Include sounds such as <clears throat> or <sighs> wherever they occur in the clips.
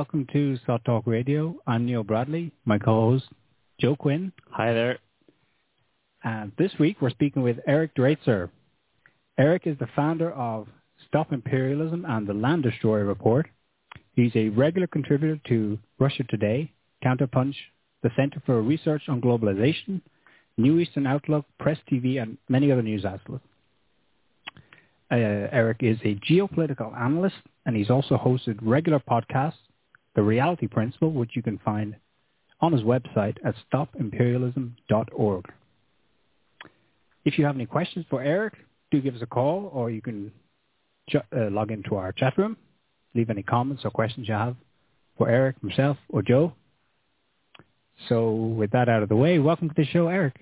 Welcome to SOTT Talk Radio. I'm Niall Bradley, my co-host Joe Quinn. Hi there. And this week we're speaking with Eric Draitser. Eric is the founder of Stop Imperialism and the Land Destroyer Report. He's a regular contributor to Russia Today, Counterpunch, the Center for Research on Globalization, New Eastern Outlook, Press TV, and many other news outlets. Uh, Eric is a geopolitical analyst, and he's also hosted regular podcasts, The Reality Principle, which you can find on his website at stopimperialism.org. If you have any questions for Eric, do give us a call, or you can uh, log into our chat room, leave any comments or questions you have for Eric, myself, or Joe. So with that out of the way, welcome to the show, Eric.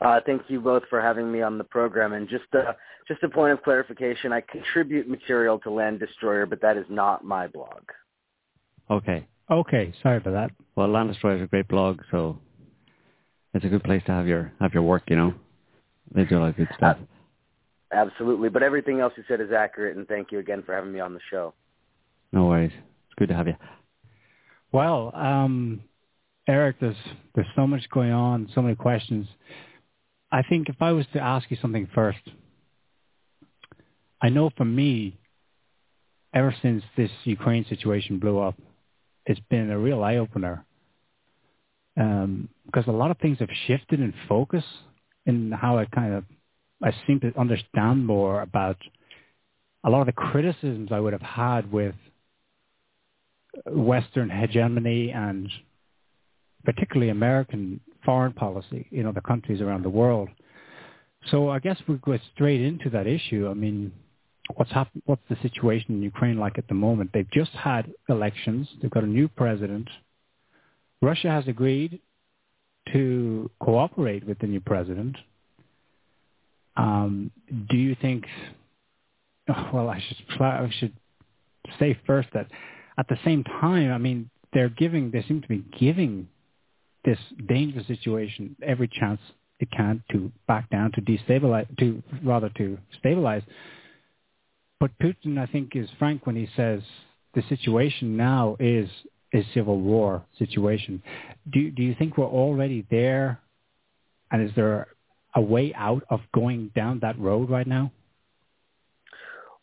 Uh, thank you both for having me on the program. And just uh, just a point of clarification, I contribute material to Land Destroyer, but that is not my blog. Okay. Okay. Sorry for that. Well, Land Destroyer is a great blog, so it's a good place to have your have your work. You know, they do a lot of good stuff. Absolutely, but everything else you said is accurate, and thank you again for having me on the show. No worries. It's good to have you. Well, um, Eric, there's there's so much going on, so many questions. I think if I was to ask you something first, I know for me, ever since this Ukraine situation blew up, it's been a real eye opener um, because a lot of things have shifted in focus in how I kind of I seem to understand more about a lot of the criticisms I would have had with Western hegemony and particularly American foreign policy, know, the countries around the world. So I guess we go straight into that issue. I mean, what's? What's the situation in Ukraine like at the moment? They've just had elections. They've got a new president. Russia has agreed to cooperate with the new president. Um, do you think? <sighs> Well, I should I should say first that at the same time, I mean, they're giving. They seem to be giving this dangerous situation every chance it can to back down, to destabilize, to rather to stabilize. But Putin, I think, is frank when he says the situation now is a civil war situation. Do do you think we're already there? And is there a way out of going down that road right now?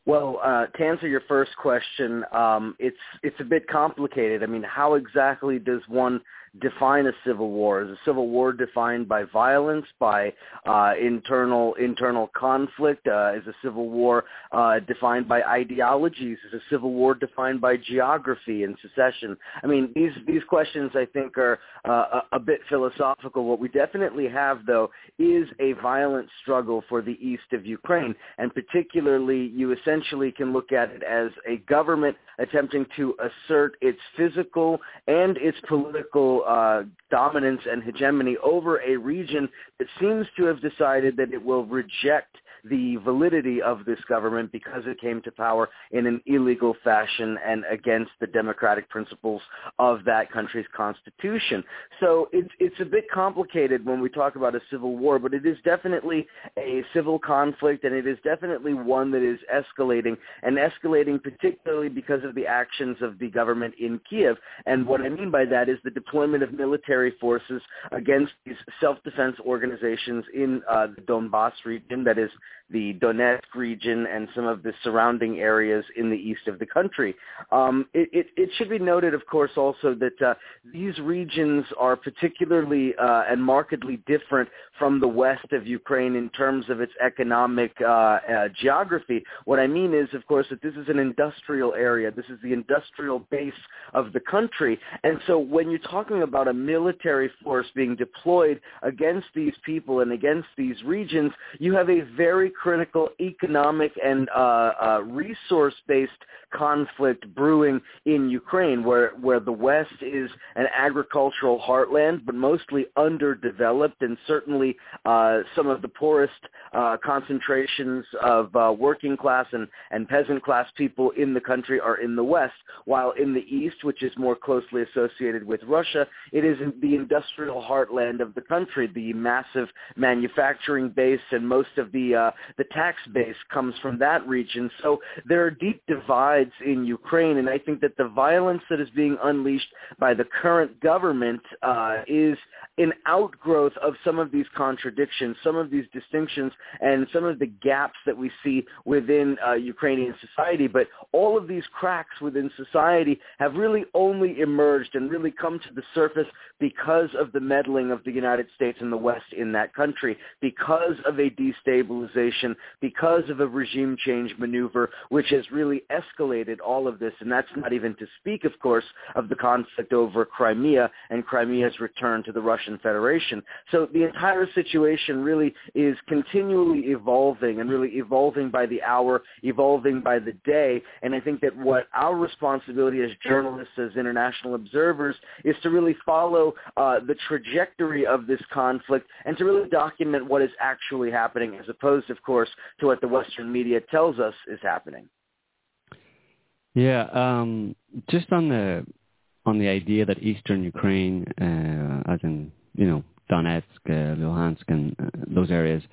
Well, uh, to answer your first question, um, it's it's a bit complicated. I mean, how exactly does one define a civil war? Is a civil war defined by violence, by uh, internal internal conflict? Uh, is a civil war uh, defined by ideologies? Is a civil war defined by geography and secession? I mean, these these questions I think are uh, a, a bit philosophical. What we definitely have, though, is a violent struggle for the east of Ukraine, and particularly you essentially can look at it as a government attempting to assert its physical and its political uh, dominance and hegemony over a region that seems to have decided that it will reject the validity of this government because it came to power in an illegal fashion and against the democratic principles of that country's constitution. So it's it's a bit complicated when we talk about a civil war, but it is definitely a civil conflict and it is definitely one that is escalating and escalating particularly because of the actions of the government in Kiev. And what I mean by that is the deployment of military forces against these self-defense organizations in uh, the Donbass region that is the Donetsk region and some of the surrounding areas in the east of the country. Um, it, it, it, should be noted, of course, also that uh, these regions are particularly uh, and markedly different from the west of Ukraine in terms of its economic uh, uh, geography. What I mean is, of course, that this is an industrial area. This is the industrial base of the country. And so when you're talking about a military force being deployed against these people and against these regions, you have a very critical economic and uh, uh, resource-based conflict brewing in Ukraine, where where the West is an agricultural heartland, but mostly underdeveloped, and certainly uh, some of the poorest uh, concentrations of uh, working class and, and peasant class people in the country are in the West, while in the East, which is more closely associated with Russia, it is the industrial heartland of the country, the massive manufacturing base, and most of the uh, the tax base comes from that region. So there are deep divides in Ukraine, and I think that the violence that is being unleashed by the current government uh, is an outgrowth of some of these contradictions, some of these distinctions, and some of the gaps that we see within uh, Ukrainian society. But all of these cracks within society have really only emerged and really come to the surface because of the meddling of the United States and the West in that country, because of a destabilization, because of a regime change maneuver, which has really escalated all of this. And that's not even to speak, of course, of the conflict over Crimea and Crimea's return to the Russian Federation. So the entire situation really is continually evolving and really evolving by the hour, evolving by the day. And I think that what our responsibility as journalists, as international observers, is to really follow uh, the trajectory of this conflict and to really document what is actually happening as opposed, of course, to what the Western media tells us is happening. Yeah, um, just on the on the idea that Eastern Ukraine, uh, as in you know Donetsk, uh, Luhansk, and uh, those areas,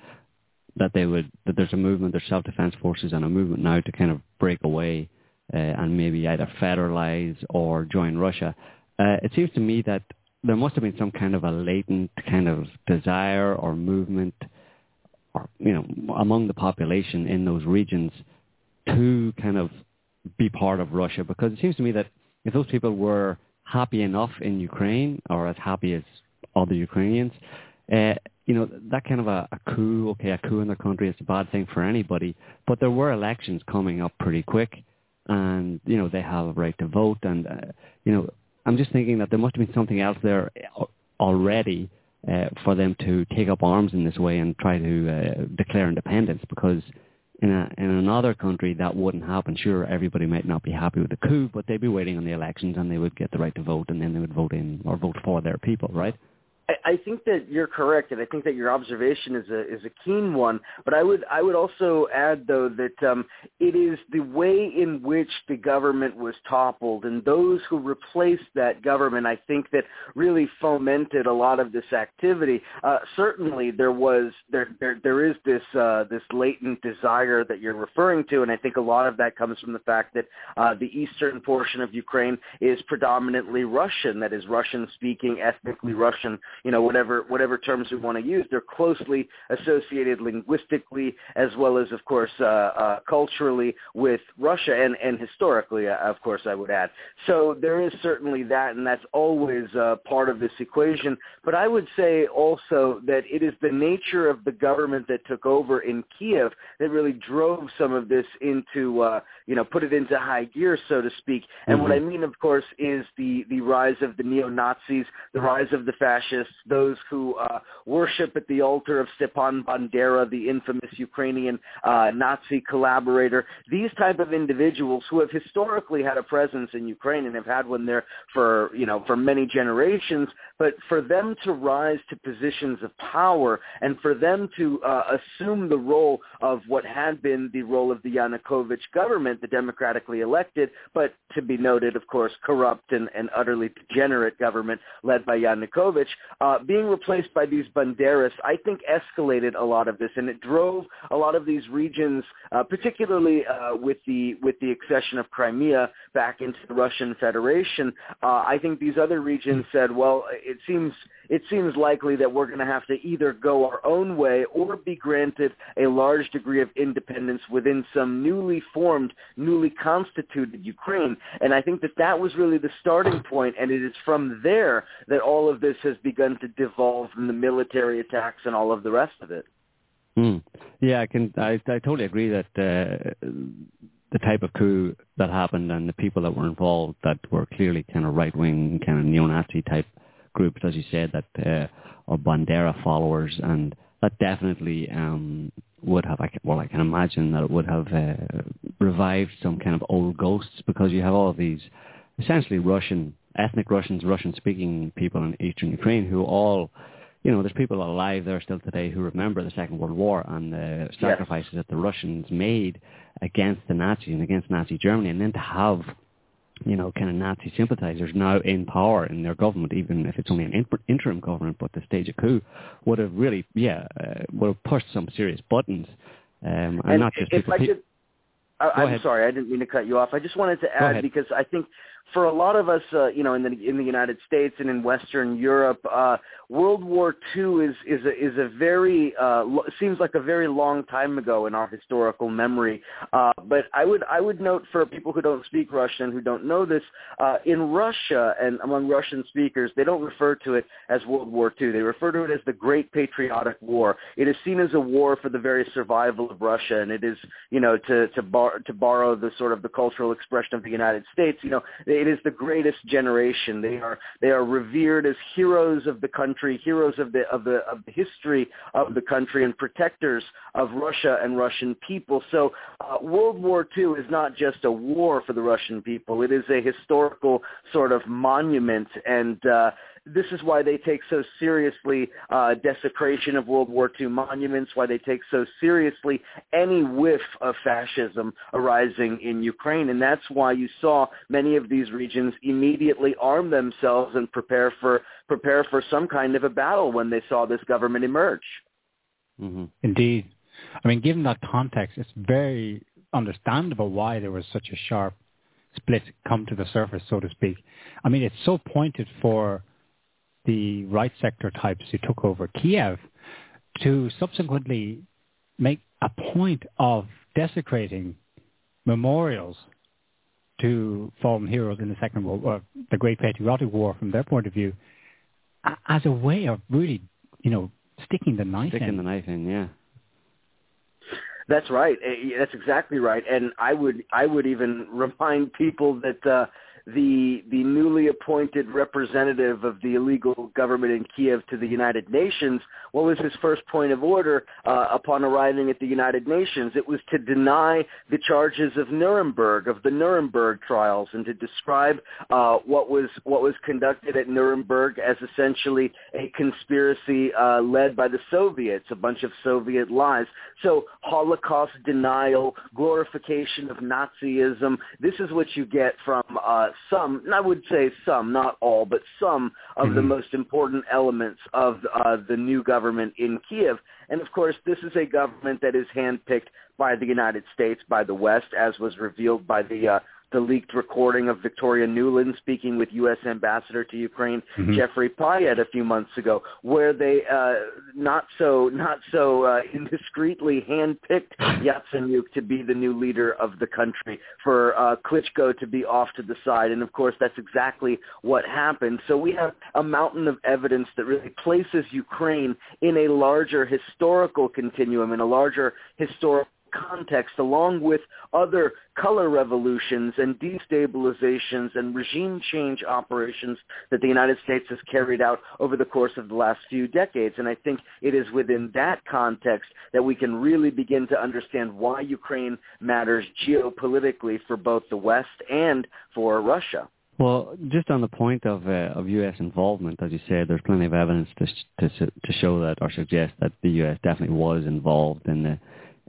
that they would that there's a movement, there's self-defense forces, and a movement now to kind of break away uh, and maybe either federalize or join Russia. Uh, it seems to me that there must have been some kind of a latent kind of desire or movement, or you know, among the population in those regions to kind of be part of Russia because it seems to me that if those people were happy enough in Ukraine or as happy as other Ukrainians, uh, you know, that kind of a, a coup, okay, a coup in their country is a bad thing for anybody, but there were elections coming up pretty quick and, you know, they have a right to vote and, uh, you know, I'm just thinking that there must have been something else there already uh, for them to take up arms in this way and try to uh, declare independence because in, a, in another country that wouldn't happen. Sure, everybody might not be happy with the coup, but they'd be waiting on the elections and they would get the right to vote and then they would vote in or vote for their people, right? I think that you're correct, and I think that your observation is a is a keen one. But I would I would also add though that um, it is the way in which the government was toppled, and those who replaced that government, I think that really fomented a lot of this activity. Uh, certainly, there was there there there is this uh, this latent desire that you're referring to, and I think a lot of that comes from the fact that uh, the eastern portion of Ukraine is predominantly Russian, that is Russian speaking, ethnically Russian you know, whatever whatever terms we want to use. They're closely associated linguistically as well as, of course, uh, uh, culturally with Russia and and historically, uh, of course, I would add. So there is certainly that, and that's always uh, part of this equation. But I would say also that it is the nature of the government that took over in Kiev that really drove some of this into, uh, you know, put it into high gear, so to speak. And mm-hmm. what I mean, of course, is the the rise of the neo Nazis, the rise of the fascists those who uh, worship at the altar of Stepan Bandera, the infamous Ukrainian uh, Nazi collaborator. These type of individuals who have historically had a presence in Ukraine and have had one there for you know for many generations, but for them to rise to positions of power and for them to uh, assume the role of what had been the role of the Yanukovych government, the democratically elected, but to be noted, of course, corrupt and, and utterly degenerate government led by Yanukovych, uh, being replaced by these banderas, I think escalated a lot of this, and it drove a lot of these regions, uh, particularly uh, with the with the accession of Crimea back into the Russian Federation. Uh, I think these other regions said, well, it seems it seems likely that we're going to have to either go our own way or be granted a large degree of independence within some newly formed, newly constituted Ukraine. And I think that that was really the starting point, and it is from there that all of this has begun to devolve in the military attacks and all of the rest of it. Mm. Yeah, I can. I, I totally agree that uh, the type of coup that happened and the people that were involved that were clearly kind of right wing, kind of neo-Nazi type groups, as you said, that uh, are Bandera followers, and that definitely um, would have. Well, I can imagine that it would have uh, revived some kind of old ghosts because you have all of these essentially Russian ethnic Russians, Russian-speaking people in eastern Ukraine who all you know, there's people alive there still today who remember the Second World War and the sacrifices yes. that the Russians made against the Nazis and against Nazi Germany, and then to have, you know, kind of Nazi sympathizers now in power in their government, even if it's only an interim government, but to stage a coup would have really, yeah, uh, would have pushed some serious buttons, um, and, and, not just people. I, am sorry, I didn't mean to cut you off. I just wanted to add because I think for a lot of us, uh, you know, in the in the United States and in Western Europe, uh, World War II is is a, is a very uh, seems like a very long time ago in our historical memory. Uh, but I would I would note for people who don't speak Russian who don't know this, uh, in Russia and among Russian speakers, they don't refer to it as World War II. They refer to it as the Great Patriotic War. It is seen as a war for the very survival of Russia, and it is you know to to bar to borrow the sort of the cultural expression of the United States. You know, it is the greatest generation. They are they are revered as heroes of the country, heroes of the of the of the history of the country, and protectors of Russia and Russian people. So uh, World War II is not just a war for the Russian people. It is a historical sort of monument, and uh, this is why they take so seriously uh, desecration of World War II monuments, why they take so seriously any whiff of fascism arising in Ukraine. And that's why you saw many of these regions immediately arm themselves and prepare for, prepare for some kind of a battle when they saw this government emerge. Mm-hmm. Indeed. I mean, given that context, it's very understandable why there was such a sharp split come to the surface, so to speak. I mean, it's so pointed for the right sector types who took over Kiev to subsequently make a point of desecrating memorials to fallen heroes in the Second World War, the Great Patriotic War from their point of view, as a way of really, you know, sticking the knife in. sticking in. the knife in, yeah. That's right. Eh, that's exactly right. And I would I would even <laughs> remind people that uh, the the newly appointed representative of the illegal government in Kiev to the United Nations, what was his first point of order uh, upon arriving at the United Nations? It was to deny the charges of Nuremberg, of the Nuremberg trials, and to describe uh, what was what was conducted at Nuremberg as essentially a conspiracy uh, led by the Soviets, a bunch of Soviet lies. So Holocaust denial, glorification of Nazism. This is what you get from uh, some, I would say some, not all, but some of mm-hmm. the most important elements of uh, the new government in Kiev. And of course, this is a government that is handpicked by the United States, by the West, as was revealed by the uh, the leaked recording of Victoria Nuland speaking with U.S. Ambassador to Ukraine mm-hmm. Geoffrey Pyatt a few months ago, where they uh, not so not so uh, <laughs> indiscreetly handpicked <laughs> Yatsenyuk to be the new leader of the country, for uh, Klitschko to be off to the side, and of course that's exactly what happened. So we have a mountain of evidence that really places Ukraine in a larger historical continuum, in a larger historical context along with other color revolutions and destabilizations and regime change operations that the United States has carried out over the course of the last few decades. And I think it is within that context that we can really begin to understand why Ukraine matters geopolitically for both the West and for Russia. Well, just on the point of uh, of U.S. involvement, as you said, there's plenty of evidence to, to to show that or suggest that the U.S. definitely was involved in the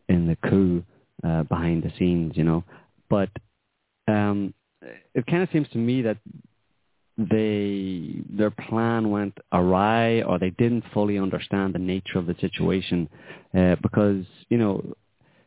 in the coup uh, behind the scenes, you know. But um, it kind of seems to me that they their plan went awry, or they didn't fully understand the nature of the situation, uh, because you know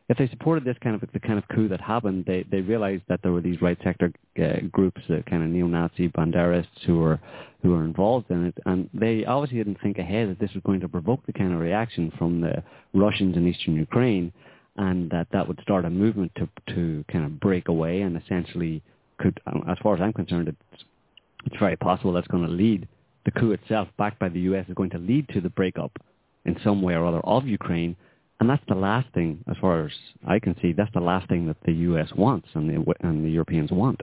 if they supported this kind of the kind of coup that happened, they they realized that there were these right sector uh, groups, uh, kind of neo-Nazi banderists who were who were involved in it, and they obviously didn't think ahead that this was going to provoke the kind of reaction from the Russians in eastern Ukraine, and that that would start a movement to to kind of break away and essentially could, as far as I'm concerned, it's it's very possible that's going to lead the coup itself, backed by the U.S., is going to lead to the breakup in some way or other of Ukraine and that's the last thing, as far as I can see, that's the last thing that the U.S. wants and the, and the Europeans want.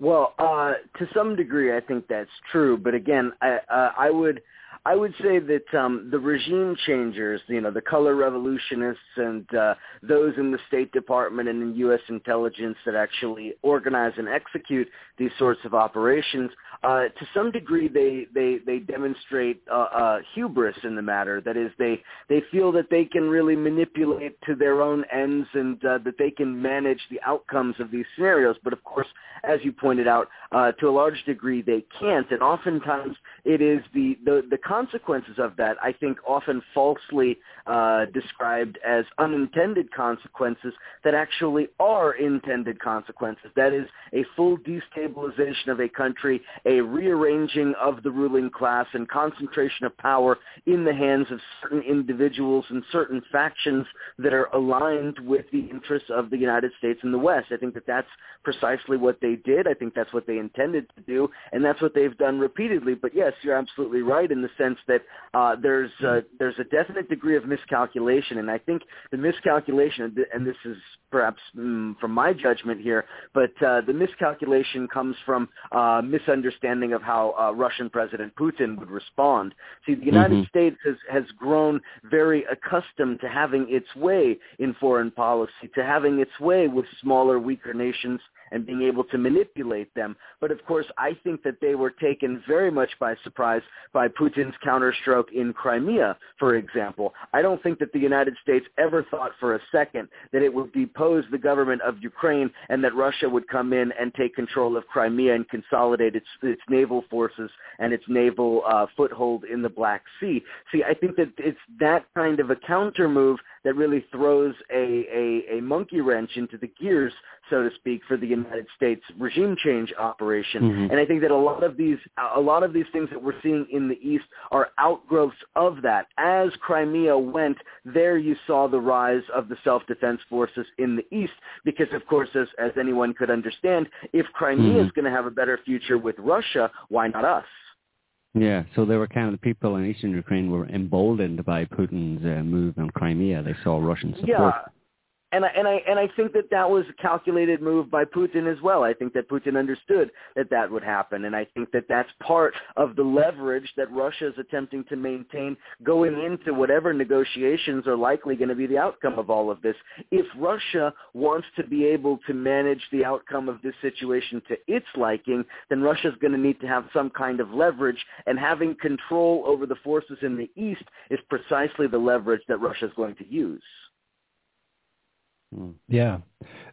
Well, uh, to some degree, I think that's true. But again, I, uh, I would I would say that um, the regime changers, you know, the color revolutionists and uh, those in the State Department and in U.S. intelligence that actually organize and execute these sorts of operations, uh, to some degree they they they demonstrate uh, hubris in the matter. That is, they they feel that they can really manipulate to their own ends and uh, that they can manage the outcomes of these scenarios. But of course, as you pointed out, uh, to a large degree they can't, and oftentimes it is the the, the consequences of that. I think often falsely uh, described as unintended consequences that actually are intended consequences. That is a full destabilization of a country, a rearranging of the ruling class, and concentration of power in the hands of certain individuals and certain factions that are aligned with the interests of the United States and the West. I think that that's precisely what they did. I think that's what they intended to do, and that's what they've done repeatedly. But yes, you're absolutely right in the sense that uh, there's uh, there's a definite degree of miscalculation, and I think the miscalculation, and this is perhaps mm, from my judgment here, but uh, the miscalculation comes from uh, misunderstanding of how uh, Russian President Putin would respond. See, the United mm-hmm. States has has grown very accustomed to having its way in foreign policy, to having its way with smaller, weaker nations and being able to manipulate them. But of course, I think that they were taken very much by surprise by Putin's counterstroke in Crimea, for example. I don't think that the United States ever thought for a second that it would depose the government of Ukraine and that Russia would come in and take control of Crimea and consolidate its, its naval forces and its naval uh, foothold in the Black Sea. See, I think that it's that kind of a counter move that really throws a, a, a monkey wrench into the gears, so to speak, for the United States regime change operation. Mm-hmm. And I think that a lot of these a lot of these things that we're seeing in the East are outgrowths of that. As Crimea went, there you saw the rise of the self-defense forces in the East, because of course, as, as anyone could understand, if Crimea mm-hmm. is going to have a better future with Russia, why not us? Yeah, so they were kind of the people in eastern Ukraine were emboldened by Putin's uh, move on Crimea. They saw Russian support. Yeah, and I, and I and I think that that was a calculated move by Putin as well. I think that Putin understood that that would happen, and I think that that's part of the leverage that Russia is attempting to maintain going into whatever negotiations are likely going to be the outcome of all of this. If Russia wants to be able to manage the outcome of this situation to its liking, then Russia is going to need to have some kind of leverage, and having control over the forces in the east is precisely the leverage that Russia is going to use. Hmm. Yeah,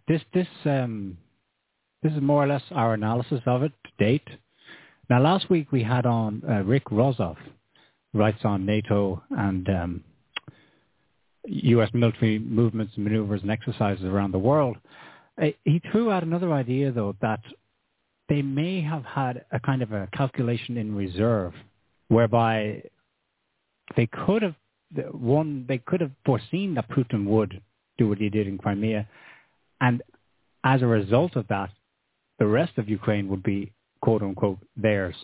this this um, this is more or less our analysis of it to date. Now, last week we had on uh, Rick Rozoff, writes on NATO and um, U.S. military movements, maneuvers, and exercises around the world. Uh, he threw out another idea, though, that they may have had a kind of a calculation in reserve, whereby they could have one they could have foreseen that Putin would do what he did in Crimea. And as a result of that, the rest of Ukraine would be quote unquote theirs.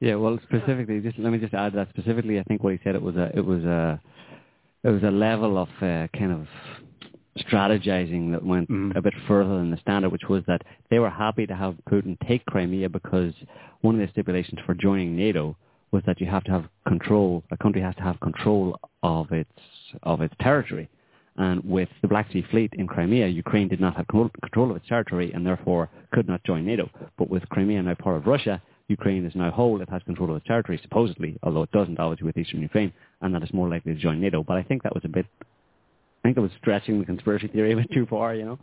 Yeah, well, specifically, just let me just add that specifically. I think what he said it was a it was a it was a level of uh, kind of strategizing that went mm. a bit further than the standard, which was that they were happy to have Putin take Crimea because one of the stipulations for joining NATO was that you have to have control. A country has to have control of its of its territory. And with the Black Sea Fleet in Crimea, Ukraine did not have control of its territory and therefore could not join NATO. But with Crimea now part of Russia, Ukraine is now whole. It has control of its territory, supposedly, although it doesn't, obviously, with eastern Ukraine, and that it's more likely to join NATO. But I think that was a bit, I think that was stretching the conspiracy theory a bit too far, you know?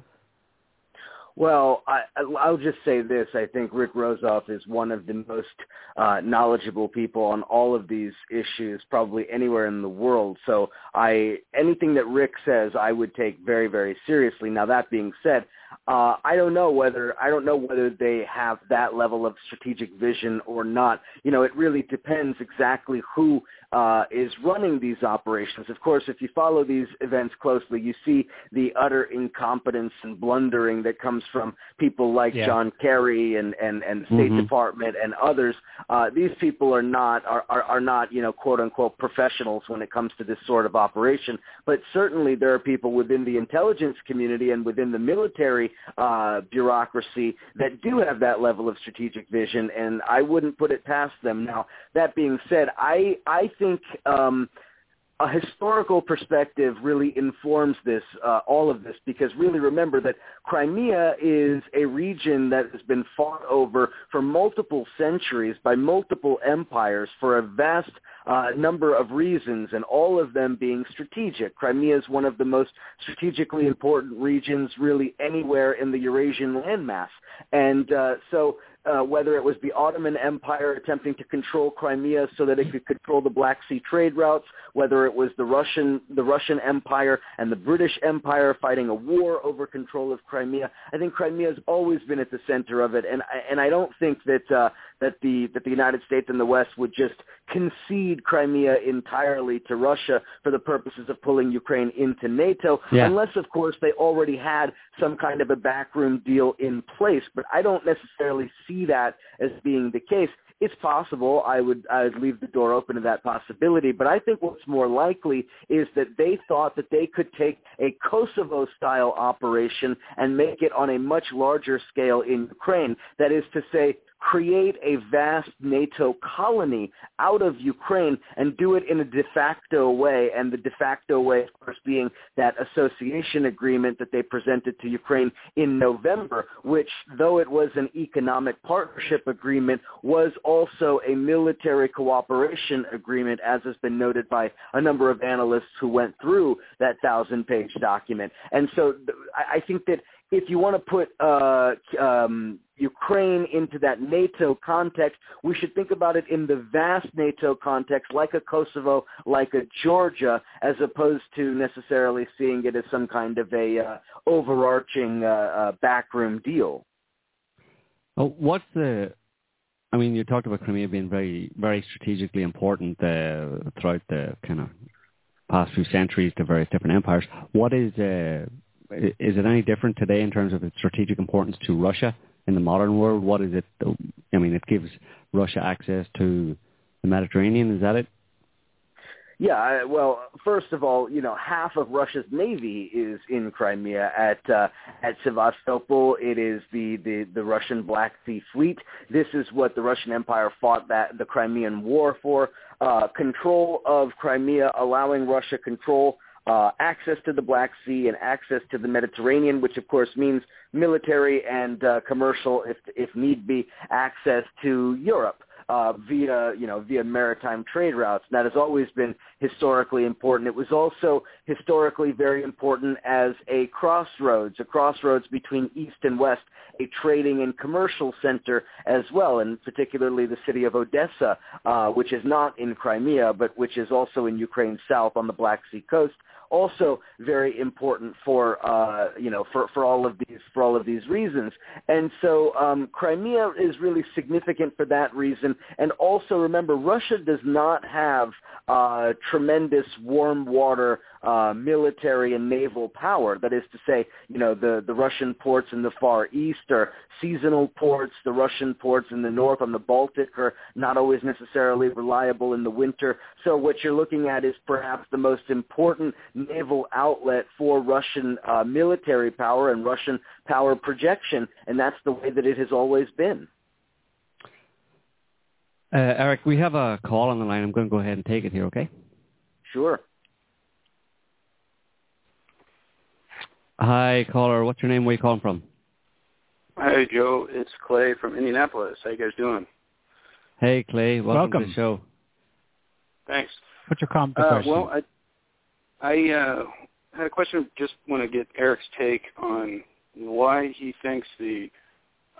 Well, I, I'll just say this. I think Rick Rozoff is one of the most uh, knowledgeable people on all of these issues, probably anywhere in the world. So I anything that Rick says, I would take very, very seriously. Now that being said, uh, I don't know whether I don't know whether they have that level of strategic vision or not. You know, it really depends exactly who uh, is running these operations. Of course, if you follow these events closely, you see the utter incompetence and blundering that comes from people like Yeah. John Kerry and and and the State Mhm. Department and others. Uh, these people are not are, are are not you know quote unquote professionals when it comes to this sort of operation. But certainly there are people within the intelligence community and within the military uh, bureaucracy that do have that level of strategic vision, and I wouldn't put it past them. Now that being said, I I think. Um, a historical perspective really informs this, uh, all of this, because really remember that Crimea is a region that has been fought over for multiple centuries by multiple empires for a vast uh, number of reasons, and all of them being strategic. Crimea is one of the most strategically important regions really anywhere in the Eurasian landmass. And uh, so uh, whether it was the Ottoman Empire attempting to control Crimea so that it could control the Black Sea trade routes, whether it was the Russian the Russian Empire and the British Empire fighting a war over control of Crimea. I think Crimea has always been at the center of it, and I- and I don't think that uh, that the that the United States and the West would just concede Crimea entirely to Russia for the purposes of pulling Ukraine into NATO, Yeah. unless of course they already had some kind of a backroom deal in place. But I don't necessarily see that as being the case. It's possible. I would I would leave the door open to that possibility, but I think what's more likely is that they thought that they could take a Kosovo-style operation and make it on a much larger scale in Ukraine. That is to say, create a vast NATO colony out of Ukraine and do it in a de facto way, and the de facto way, of course, being that association agreement that they presented to Ukraine in November, which, though it was an economic partnership agreement, was also a military cooperation agreement, as has been noted by a number of analysts who went through that thousand-page document. And so I I think that if you want to put uh, um, Ukraine into that NATO context, we should think about it in the vast NATO context, like a Kosovo, like a Georgia, as opposed to necessarily seeing it as some kind of a uh, overarching uh, uh, backroom deal. Oh, what's the? I mean, you talked about Crimea being very, very strategically important uh, throughout the kind of past few centuries to various different empires. What is? Is it any different today in terms of its strategic importance to Russia in the modern world? What is it? I mean, it gives Russia access to the Mediterranean. Is that it? Yeah, well, first of all, you know, half of Russia's navy is in Crimea at uh, at Sevastopol. It is the, the the Russian Black Sea Fleet. This is what the Russian Empire fought that the Crimean War for. Uh, control of Crimea, allowing Russia control uh, access to the Black Sea and access to the Mediterranean, which of course means military and uh, commercial, if if need be, access to Europe uh, via you know via maritime trade routes. And that has always been historically important. It was also historically very important as a crossroads, a crossroads between east and west, a trading and commercial center as well, and particularly the city of Odessa, uh, which is not in Crimea, but which is also in Ukraine's south on the Black Sea coast also very important for uh, you know for, for all of these for all of these reasons. And so um, Crimea is really significant for that reason. And also remember, Russia does not have uh, tremendous warm water uh, military and naval power. That is to say, you know, the, the Russian ports in the Far East are seasonal ports. The Russian ports in the north on the Baltic are not always necessarily reliable in the winter. So what you're looking at is perhaps the most important naval outlet for Russian uh, military power and Russian power projection, and that's the way that it has always been. Uh, Eric, we have a call on the line. I'm going to go ahead and take it here. Okay. Sure. Hi, caller. What's your name? Where you calling from? Hi, Joe. It's Clay from Indianapolis. How you guys doing? Hey, Clay. Welcome, to the show. Thanks. What's your comment or Uh, well, I I uh, had a question. Just want to get Eric's take on why he thinks the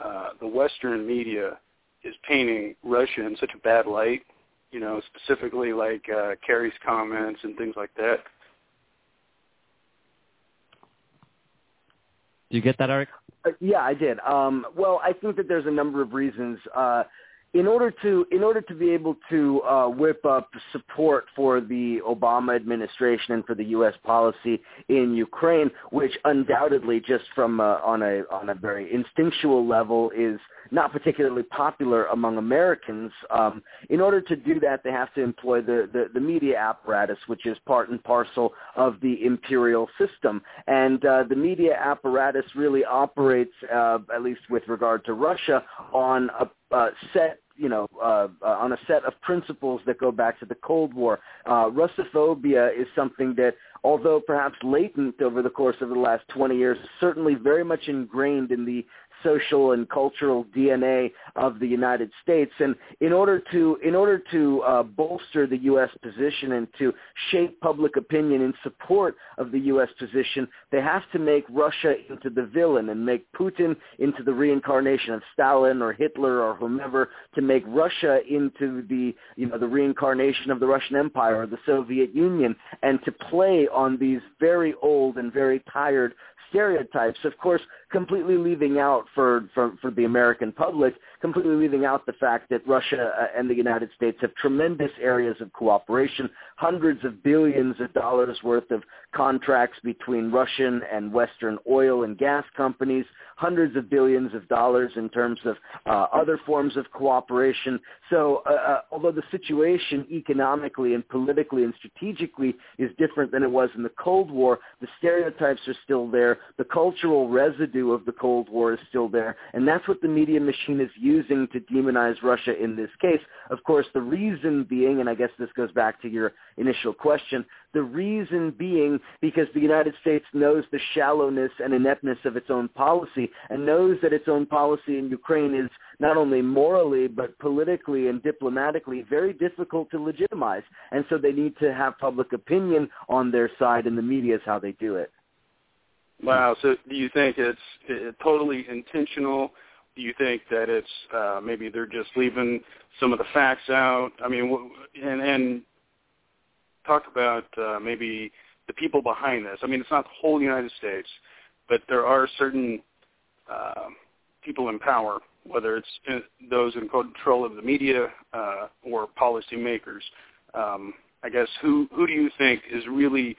uh, the Western media is painting Russia in such a bad light. You know, specifically like uh, Kerry's comments and things like that. Do you get that, Eric? Uh, yeah, I did. Um, well, I think that there's a number of reasons. Uh, in order to in order to be able to uh, whip up support for the Obama administration and for the U.S. policy in Ukraine, which undoubtedly, just from uh, on a on a very instinctual level, is not particularly popular among Americans. Um, in order to do that, they have to employ the, the, the media apparatus, which is part and parcel of the imperial system. And uh, the media apparatus really operates, uh, at least with regard to Russia, on a uh, set you know, uh, uh, on a set of principles that go back to the Cold War. Uh, Russophobia is something that, although perhaps latent over the course of the last 20 years, certainly very much ingrained in the social and cultural DNA of the United States. And in order to in order to uh, bolster the U.S. position and to shape public opinion in support of the U.S. position, they have to make Russia into the villain and make Putin into the reincarnation of Stalin or Hitler or whomever to make Russia into the you know the reincarnation of the Russian Empire or the Soviet Union and to play on these very old and very tired stereotypes, of course, completely leaving out for, for, for the American public, completely leaving out the fact that Russia uh, and the United States have tremendous areas of cooperation, hundreds of billions of dollars worth of contracts between Russian and Western oil and gas companies, hundreds of billions of dollars in terms of uh, other forms of cooperation. So uh, uh, although the situation economically and politically and strategically is different than it was in the Cold War, the stereotypes are still there. The cultural residue of the Cold War is still there. And that's what the media machine is to demonize Russia in this case. Of course, the reason being, and I guess this goes back to your initial question, the reason being because the United States knows the shallowness and ineptness of its own policy and knows that its own policy in Ukraine is not only morally but politically and diplomatically very difficult to legitimize. And so they need to have public opinion on their side and the media is how they do it. Wow. So do you think it's it, totally intentional? Do you think that it's uh, maybe they're just leaving some of the facts out? I mean, and and talk about uh, maybe the people behind this. I mean, it's not the whole United States, but there are certain uh, people in power, whether it's in, those in control of the media uh, or policymakers. Um, I guess who who do you think is really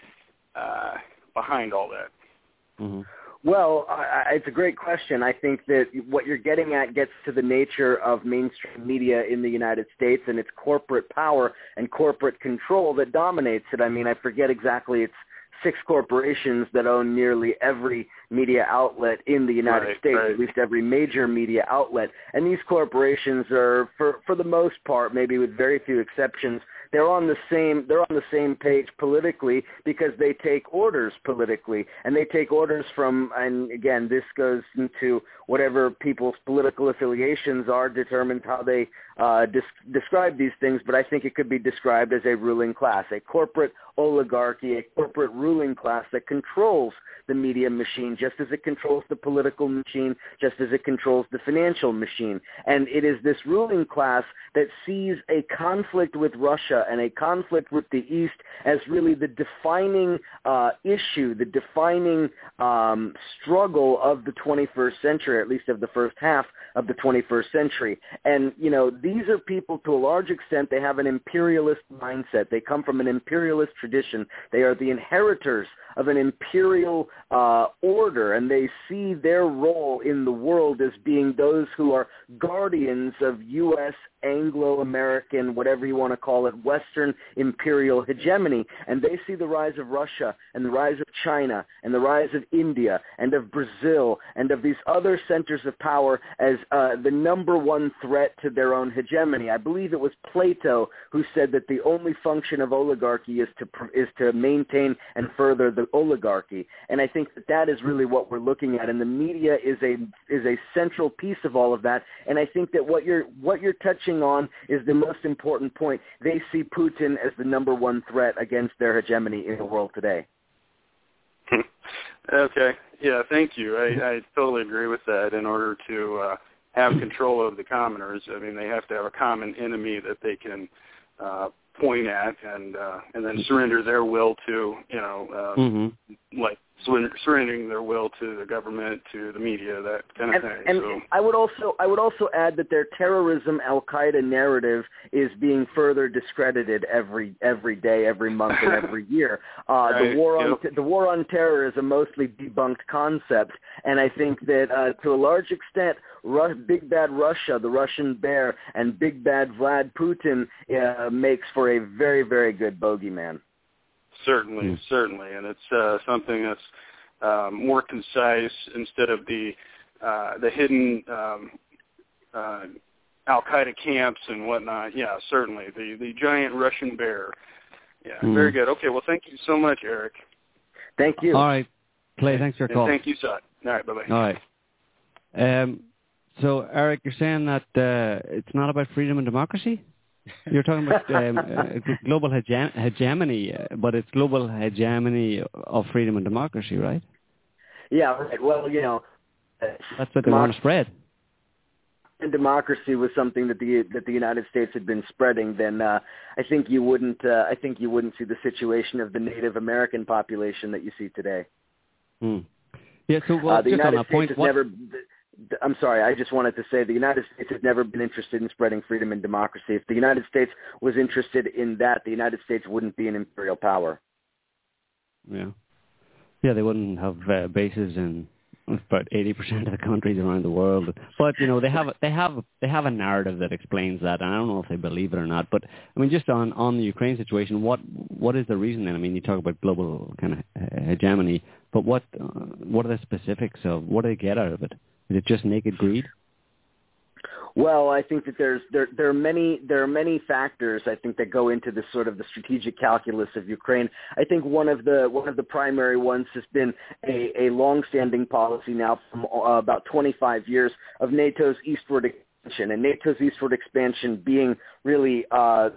uh, behind all that? Mm-hmm. Well, I, it's a great question. I think that what you're getting at gets to the nature of mainstream media in the United States and its corporate power and corporate control that dominates it. I mean, I forget exactly. It's six corporations that own nearly every media outlet in the United right, States, right. at least every major media outlet. And these corporations are, for for the most part, maybe with very few exceptions, they're on the same they're on the same page politically because they take orders politically and they take orders from and again this goes into whatever people's political affiliations are determines how they uh, des- describe these things, but I think it could be described as a ruling class, a corporate oligarchy, a corporate ruling class that controls the media machine, just as it controls the political machine, just as it controls the financial machine. And it is this ruling class that sees a conflict with Russia and a conflict with the East as really the defining uh, issue, the defining um, struggle of the 21st century, at least of the first half of the 21st century. And, you know, these are people to a large extent, they have an imperialist mindset. They come from an imperialist tradition. They are the inheritors of an imperial uh, order, and they see their role in the world as being those who are guardians of U.S. Anglo-American, whatever you want to call it, Western imperial hegemony. And they see the rise of Russia and the rise of China and the rise of India and of Brazil and of these other centers of power as uh, the number one threat to their own hegemony. I believe it was Plato who said that the only function of oligarchy is to is to maintain and further the oligarchy. And I think that that is really what we're looking at. And the media is a is a central piece of all of that. And I think that what you're what you're touching on is the most important point. They see Putin as the number one threat against their hegemony in the world today. <laughs> Okay. Yeah, thank you. I, I totally agree with that. In order to uh, have control of the commoners, I mean, they have to have a common enemy that they can uh, point at and uh, and then surrender their will to, you know, uh, mm-hmm. like surrendering their will to the government, to the media, that kind of and, thing. And so. I would also I would also add that their terrorism Al Qaeda narrative is being further discredited every every day, every month, and every <laughs> year. Uh, right. The war on yep. the war on terror is a mostly debunked concept, and I think that uh, to a large extent, Ru- Big Bad Russia, the Russian bear, and Big Bad Vlad Putin uh, makes for a very very good bogeyman. Certainly, Mm. certainly, and it's uh, something that's um, more concise instead of the uh, the hidden um, uh, Al Qaeda camps and whatnot. Yeah, certainly the the giant Russian bear. Yeah, Mm. very good. Okay, well, thank you so much, Eric. Thank you. All right, Clay. Thanks for your And call. thank you, Sot. All right, bye bye. All right. Um, so, Eric, you're saying that uh, it's not about freedom and democracy? You're talking about um, uh, global hege- hegemony, uh, but it's global hegemony of freedom and democracy, right? Yeah, right. Well, you know, That's what they want to spread. and democracy was something that the that the United States had been spreading, then uh, I think you wouldn't uh, I think you wouldn't see the situation of the Native American population that you see today. Hmm. Yeah. So, well, uh, the United States point, has what, never. I'm sorry. I just wanted to say the United States has never been interested in spreading freedom and democracy. If the United States was interested in that, the United States wouldn't be an imperial power. yeah, yeah, they wouldn't have uh, bases in about eighty percent of the countries around the world. But you know, they have they have they have a narrative that explains that, and I don't know if they believe it or not. But I mean, just on on the Ukraine situation, what what is the reason then? I mean, you talk about global kind of hegemony, but what uh, what are the specifics of what do they get out of it? Is it just naked greed? Well, I think that there's there there are many there are many factors I think that go into this sort of the strategic calculus of Ukraine. I think one of the one of the primary ones has been a, a long-standing policy now from uh, about 25 years of NATO's eastward expansion, and NATO's eastward expansion being really uh,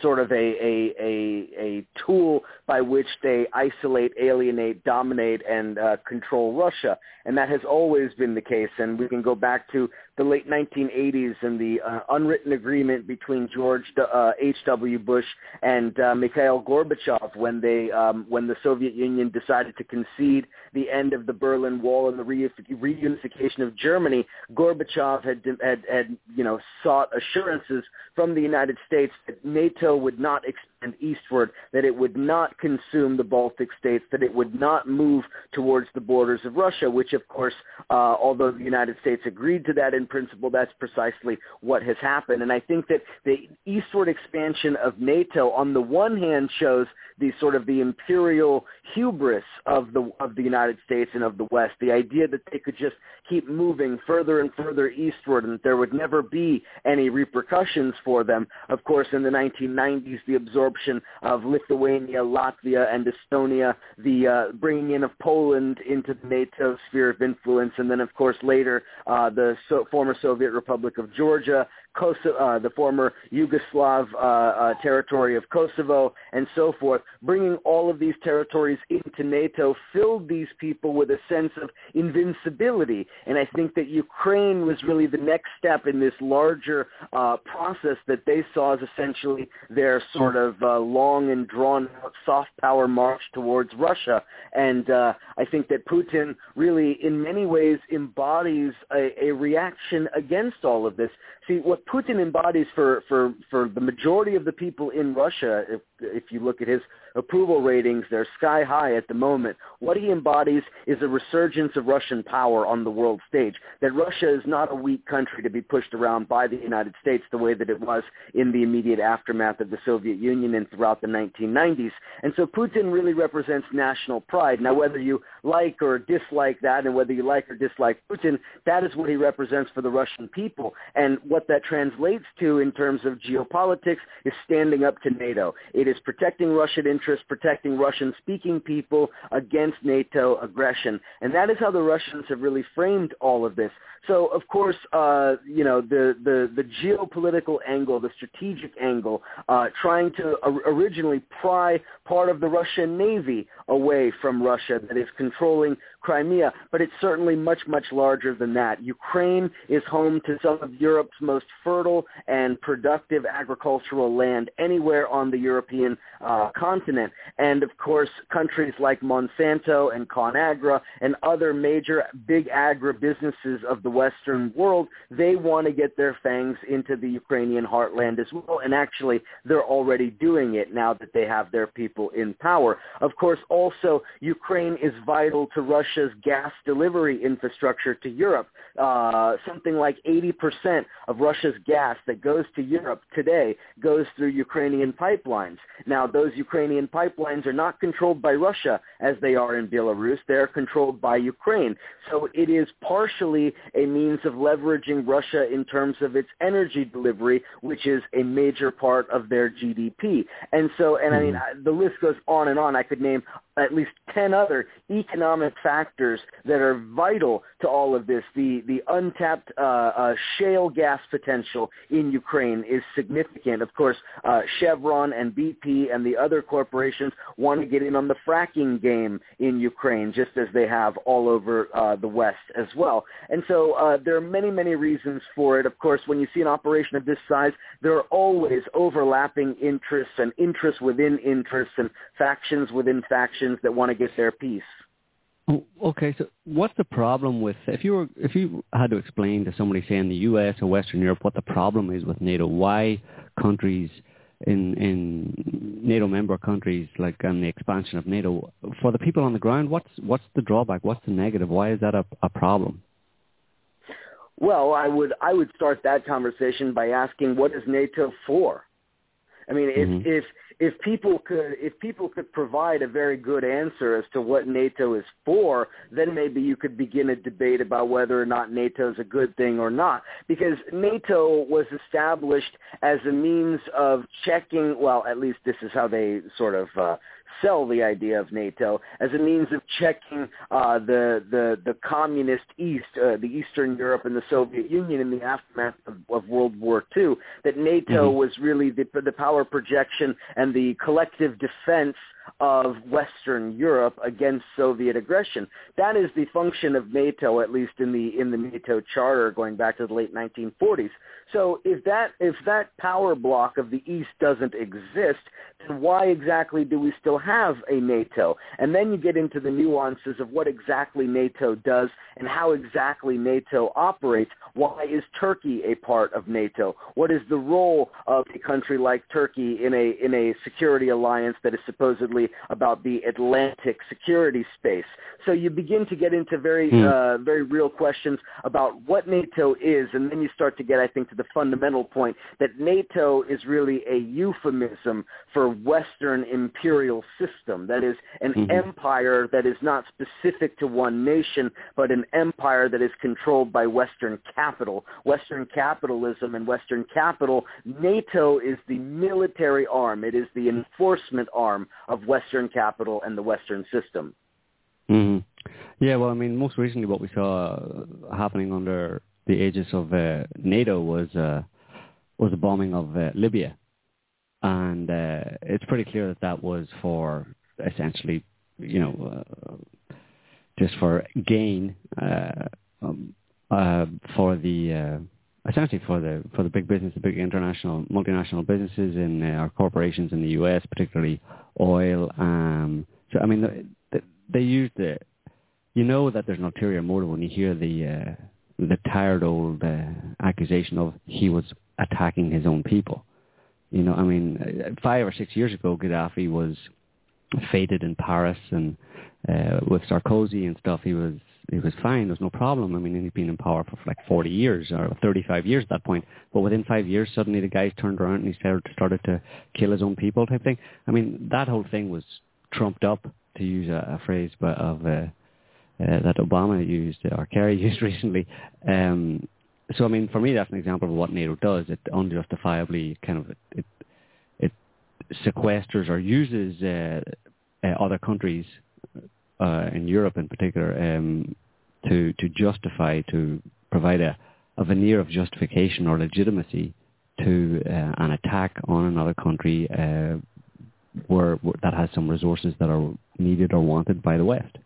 sort of a, a a a tool by which they isolate, alienate, dominate, and uh, control Russia, and that has always been the case. And we can go back to the late 1980s and the uh, unwritten agreement between George uh, H.W. Bush and uh, Mikhail Gorbachev when they um, when the Soviet Union decided to concede the end of the Berlin Wall and the reunification of Germany. Gorbachev had had had you know sought assurances from the United States that NATO would not expand eastward, that it would not consume the Baltic states, that it would not move towards the borders of Russia, which of course, uh, although the United States agreed to that in principle, that's precisely what has happened. And I think that the eastward expansion of NATO on the one hand shows the sort of the imperial hubris of the of the United States and of the West, the idea that they could just keep moving further and further eastward and that there would never be any repercussions for them. Of course, in the 1990s, the absorption of Lithuania, Latvia, and Estonia, the uh, bringing in of Poland into the NATO sphere of influence, and then, of course, later uh, the so- former Soviet Republic of Georgia, Kosovo, uh, the former Yugoslav uh, uh, territory of Kosovo, and so forth, bringing all of these territories into NATO filled these people with a sense of invincibility. And I think that Ukraine was really the next step in this larger uh, process that they saw as essentially their sort of uh, long and drawn soft power march towards Russia. And uh, I think that Putin really, in many ways, embodies a, a reaction against all of this. See, what Putin embodies for, for, for the majority of the people in Russia, if, if you look at his approval ratings, they're sky high at the moment. What he embodies is a resurgence of Russian power on the world stage, that Russia is not a weak country to be pushed around by the United States the way that it was in the immediate aftermath of the Soviet Union and throughout the 1990s. And so Putin really represents national pride. Now, whether you like or dislike that and whether you like or dislike Putin, that is what he represents for the Russian people. And what that translates to in terms of geopolitics is standing up to NATO. It is protecting Russian interests, protecting Russian-speaking people against NATO aggression. And that is how the Russians have really framed all of this. So, of course, uh, you know, the, the, the geopolitical angle, the strategic angle, uh, trying to originally pry part of the Russian Navy away from Russia that is controlling Crimea, but it's certainly much, much larger than that. Ukraine is home to some of Europe's most fertile and productive agricultural land anywhere on the European uh, continent. And of course, countries like Monsanto and ConAgra and other major big agribusinesses of the Western world, they want to get their fangs into the Ukrainian heartland as well. And actually, they're already doing it now that they have their people in power. Of course, also, Ukraine is vital to Russia's gas delivery infrastructure to Europe. Uh, something like 80% of Russia's gas that goes to Europe today goes through Ukrainian pipelines. Now, those Ukrainian pipelines are not controlled by Russia as they are in Belarus. They're controlled by Ukraine. So it is partially a means of leveraging Russia in terms of its energy delivery, which is a major part of their GDP. And so, and I mean, mm-hmm. the list goes on and on. I could name at least 10 other economic factors that are vital to all of this. The, the untapped uh, uh, shale gas potential in Ukraine is significant. Of course, uh, Chevron and BP and the other corporations want to get in on the fracking game in Ukraine, just as they have all over uh, the West as well. And so uh, there are many, many reasons for it. Of course, when you see an operation of this size, there are always overlapping interests and interests within interests and factions within factions that want to get their piece. Oh, okay, so what's the problem with if you were if you had to explain to somebody say in the U.S. or Western Europe what the problem is with NATO? Why countries in in NATO member countries like and the expansion of NATO for the people on the ground? What's what's the drawback? What's the negative? Why is that a, a problem? Well, I would I would start that conversation by asking what is NATO for? I mean, if mm-hmm. if if people could if people could provide a very good answer as to what NATO is for, then maybe you could begin a debate about whether or not NATO is a good thing or not. Because NATO was established as a means of checking. Well, at least this is how they sort of uh, sell the idea of NATO as a means of checking uh, the, the the communist East, uh, the Eastern Europe and the Soviet Union in the aftermath of, of World War II. That NATO mm-hmm. was really the, the power projection and the collective defense of Western Europe against Soviet aggression. That is the function of NATO, at least in the in the NATO charter going back to the late 1940s. So if that if that power block of the East doesn't exist, then why exactly do we still have a NATO? And then you get into the nuances of what exactly NATO does and how exactly NATO operates. Why is Turkey a part of NATO? What is the role of a country like Turkey in a in a security alliance that is supposedly about the Atlantic security space? So you begin to get into very mm. uh, very real questions about what NATO is, and then you start to get, I think, to the fundamental point that NATO is really a euphemism for Western imperial system. That is an mm-hmm. empire that is not specific to one nation, but an empire that is controlled by Western capital. Western capitalism and Western capital, NATO is the military arm. It is the enforcement arm of Western capital and the Western system. Mm-hmm. Yeah, well, I mean, most recently what we saw happening under the aegis of uh, NATO was uh, was the bombing of uh, Libya, and uh, it's pretty clear that that was for essentially, you know, uh, just for gain uh, um, for the essentially for the for the big business, the big international multinational businesses in our corporations in the U.S., particularly oil. Um, so I mean, they, they used the you know that there's an ulterior motive when you hear the uh, the tired old uh, accusation of he was attacking his own people. You know, I mean, five or six years ago, Gaddafi was feted in Paris, and uh, with Sarkozy and stuff, he was he was fine. There's no problem. I mean, he'd been in power for like 40 years or 35 years at that point. But within five years, suddenly the guys turned around and he started started to kill his own people, type thing. I mean, that whole thing was trumped up, to use a, a phrase, but of uh, uh, that Obama used or Kerry <laughs> used recently. Um, so I mean, for me, that's an example of what NATO does. It unjustifiably kind of it it sequesters or uses uh, uh, other countries uh, in Europe in particular um, to to justify to provide a, a veneer of justification or legitimacy to uh, an attack on another country uh, where, where that has some resources that are needed or wanted by the West.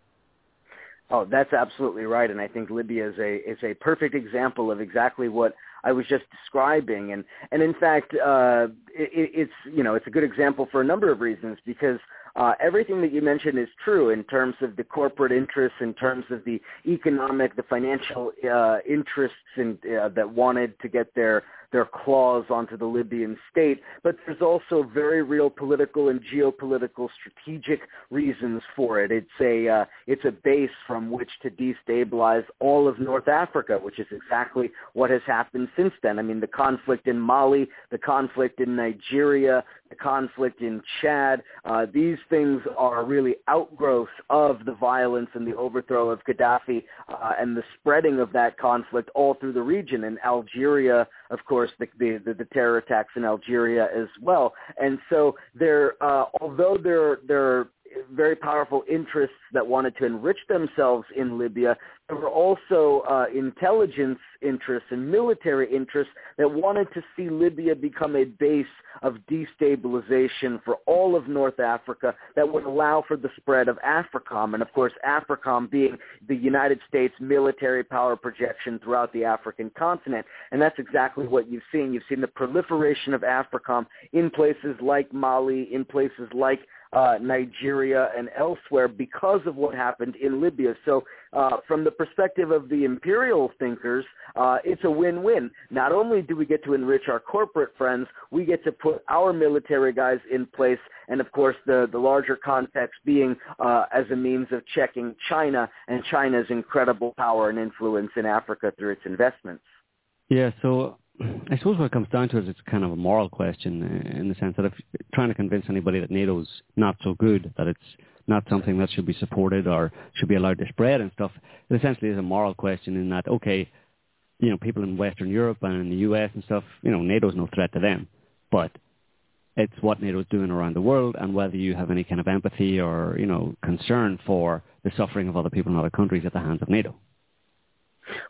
Oh, that's absolutely right, and I think Libya is a is a perfect example of exactly what I was just describing, and and in fact, uh, it, it's you know it's a good example for a number of reasons because uh, everything that you mentioned is true in terms of the corporate interests, in terms of the economic, the financial uh, interests in, uh, that wanted to get their their claws onto the Libyan state, but there's also very real political and geopolitical strategic reasons for it. It's a uh, it's a base from which to destabilize all of North Africa, which is exactly what has happened since then. I mean, the conflict in Mali, the conflict in Nigeria, the conflict in Chad, uh, these things are really outgrowths of the violence and the overthrow of Gaddafi uh, and the spreading of that conflict all through the region. And Algeria, of course, the, the, the the terror attacks in Algeria as well. And so there, uh, although there, there very powerful interests that wanted to enrich themselves in Libya. There were also uh, intelligence interests and military interests that wanted to see Libya become a base of destabilization for all of North Africa that would allow for the spread of AFRICOM. And of course, AFRICOM being the United States military power projection throughout the African continent. And that's exactly what you've seen. You've seen the proliferation of AFRICOM in places like Mali, in places like uh, Nigeria and elsewhere because of what happened in Libya. So uh, from the perspective of the imperial thinkers, uh, it's a win-win. Not only do we get to enrich our corporate friends, we get to put our military guys in place, and of course the, the larger context being uh, as a means of checking China and China's incredible power and influence in Africa through its investments. Yeah, so I suppose what it comes down to is it's kind of a moral question uh, in the sense that if trying to convince anybody that NATO's not so good, that it's not something that should be supported or should be allowed to spread and stuff, it essentially is a moral question in that, okay, you know, people in Western Europe and in the US and stuff, you know, NATO's no threat to them. But it's what NATO's doing around the world and whether you have any kind of empathy or, you know, concern for the suffering of other people in other countries at the hands of NATO.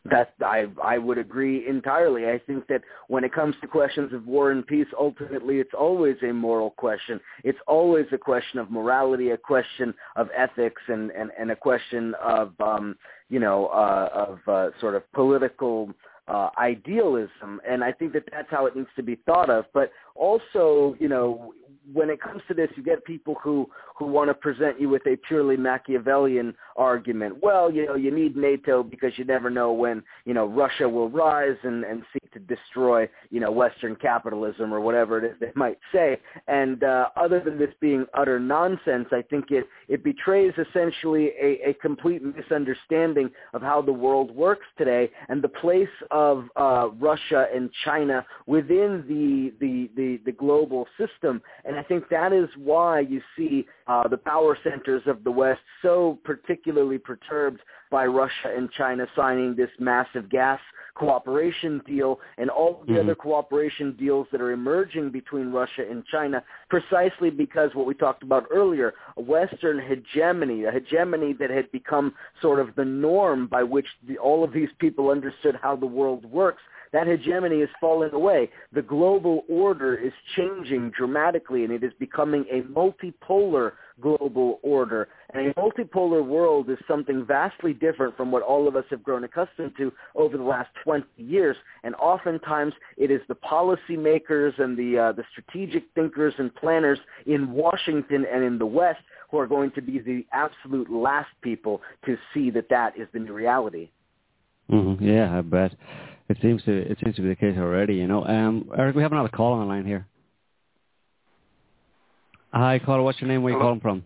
That I I would agree entirely. I think that when it comes to questions of war and peace, ultimately it's always a moral question. It's always a question of morality, a question of ethics, and and, and a question of um, you know uh, of uh, sort of political uh, idealism, and I think that that's how it needs to be thought of. But also, you know, when it comes to this, you get people who who want to present you with a purely Machiavellian argument. Well, you know, you need NATO because you never know when you know Russia will rise and and seek to destroy you know Western capitalism or whatever it is they might say. And uh, other than this being utter nonsense, I think it it betrays essentially a, a complete misunderstanding of how the world works today and the place of uh, Russia and China within the the the, the global system. And I think that is why you see uh, the power centers of the West so particularly perturbed by Russia and China signing this massive gas cooperation deal and all the mm-hmm. other cooperation deals that are emerging between Russia and China precisely because what we talked about earlier, a Western hegemony, a hegemony that had become sort of the norm by which the, all of these people understood how the world works that hegemony is falling away. The global order is changing dramatically, and it is becoming a multipolar global order. And a multipolar world is something vastly different from what all of us have grown accustomed to over the last 20 years. And oftentimes it is the policymakers and the, uh, the strategic thinkers and planners in Washington and in the West who are going to be the absolute last people to see that that is the new reality. Mm-hmm. Yeah, I bet. It seems to it seems to be the case already. You know, um, Eric, we have another call on the line here. Hi, caller. What's your name? Where are you calling from?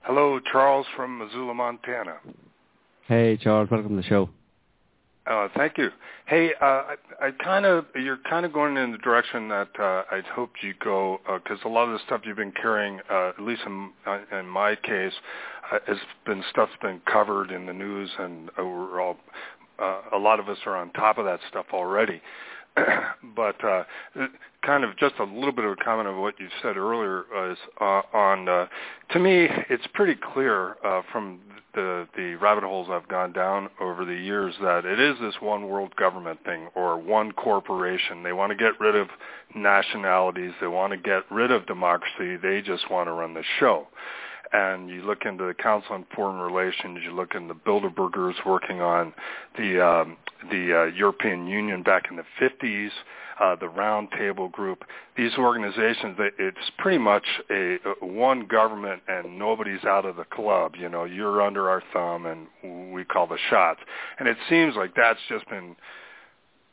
Hello, Charles from Missoula, Montana. Hey, Charles. Welcome to the show. Uh, thank you. Hey, uh, I, I kind of you're kind of going in the direction that uh, I'd hoped you'd go because uh, a lot of the stuff you've been carrying, uh, at least in, uh, in my case, uh, has been stuff's been covered in the news, and uh, we're all uh, a lot of us are on top of that stuff already. <clears throat> but uh, kind of just a little bit of a comment of what you said earlier is uh, on. Uh, to me, it's pretty clear uh, from the the rabbit holes I've gone down over the years that it is this one world government thing or one corporation. They want to get rid of nationalities. They want to get rid of democracy. They just want to run the show and you look into the Council on Foreign Relations, you look into Bilderbergers working on the um, the uh, European Union back in the 50s, uh, the Round Table Group. These organizations, it's pretty much a, a one government, and nobody's out of the club. You know, you're under our thumb, and we call the shots. And it seems like that's just been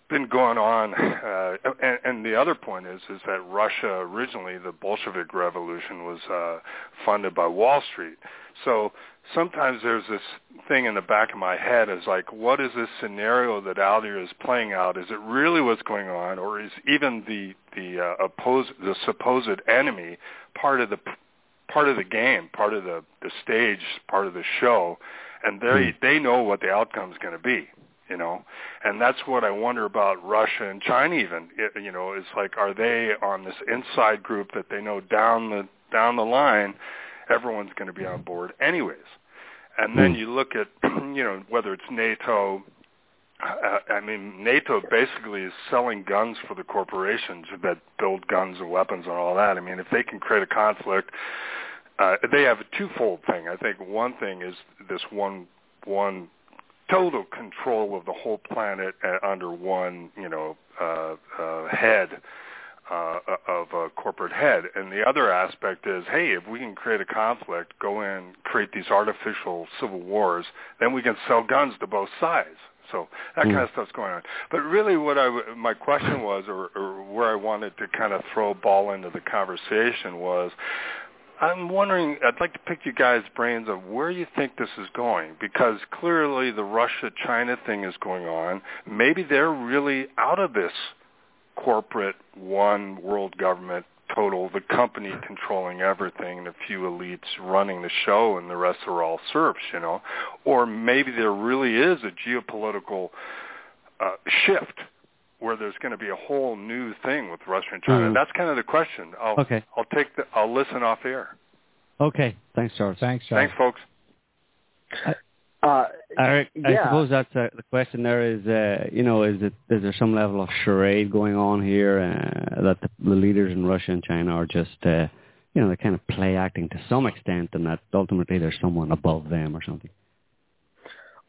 been going on. Uh, and, and the other point is is that Russia originally the Bolshevik Revolution was uh, funded by Wall Street. So sometimes there's this thing in the back of my head is like, what is this scenario that Aldir is playing out? Is it really what's going on, or is even the the uh, oppose the supposed enemy part of the part of the game, part of the the stage, part of the show, and they mm. they know what the outcome is going to be you know and that's what i wonder about russia and china even it, you know it's like are they on this inside group that they know down the down the line everyone's going to be on board anyways and then hmm. you look at <clears throat> you know whether it's nato uh, I mean, NATO basically is selling guns for the corporations that build guns and weapons and all that. I mean, if they can create a conflict, uh, they have a twofold thing. I think one thing is this one one total control of the whole planet uh, under one, you know, uh, uh, head uh, of a corporate head. And the other aspect is, hey, if we can create a conflict, go in, create these artificial civil wars, then we can sell guns to both sides. So that mm. kind of stuff's going on. But really, what I my question was, or, or where I wanted to kind of throw a ball into the conversation was, I'm wondering, I'd like to pick you guys' brains of where you think this is going, because clearly the Russia-China thing is going on. Maybe they're really out of this corporate one world government total, the company controlling everything, and a few elites running the show, and the rest are all serfs, you know. Or maybe there really is a geopolitical uh, shift where there's going to be a whole new thing with Russia and China. Mm. That's kind of the question. I'll, okay. I'll take the. I'll listen off air. Okay. Thanks, Charles. Thanks, Charles. Thanks, folks. Uh, Eric, I suppose that's uh, the question. There is, uh, you know, is it is there some level of charade going on here uh, that the, the leaders in Russia and China are just, uh, you know, they're kind of play acting to some extent, and that ultimately there's someone above them or something.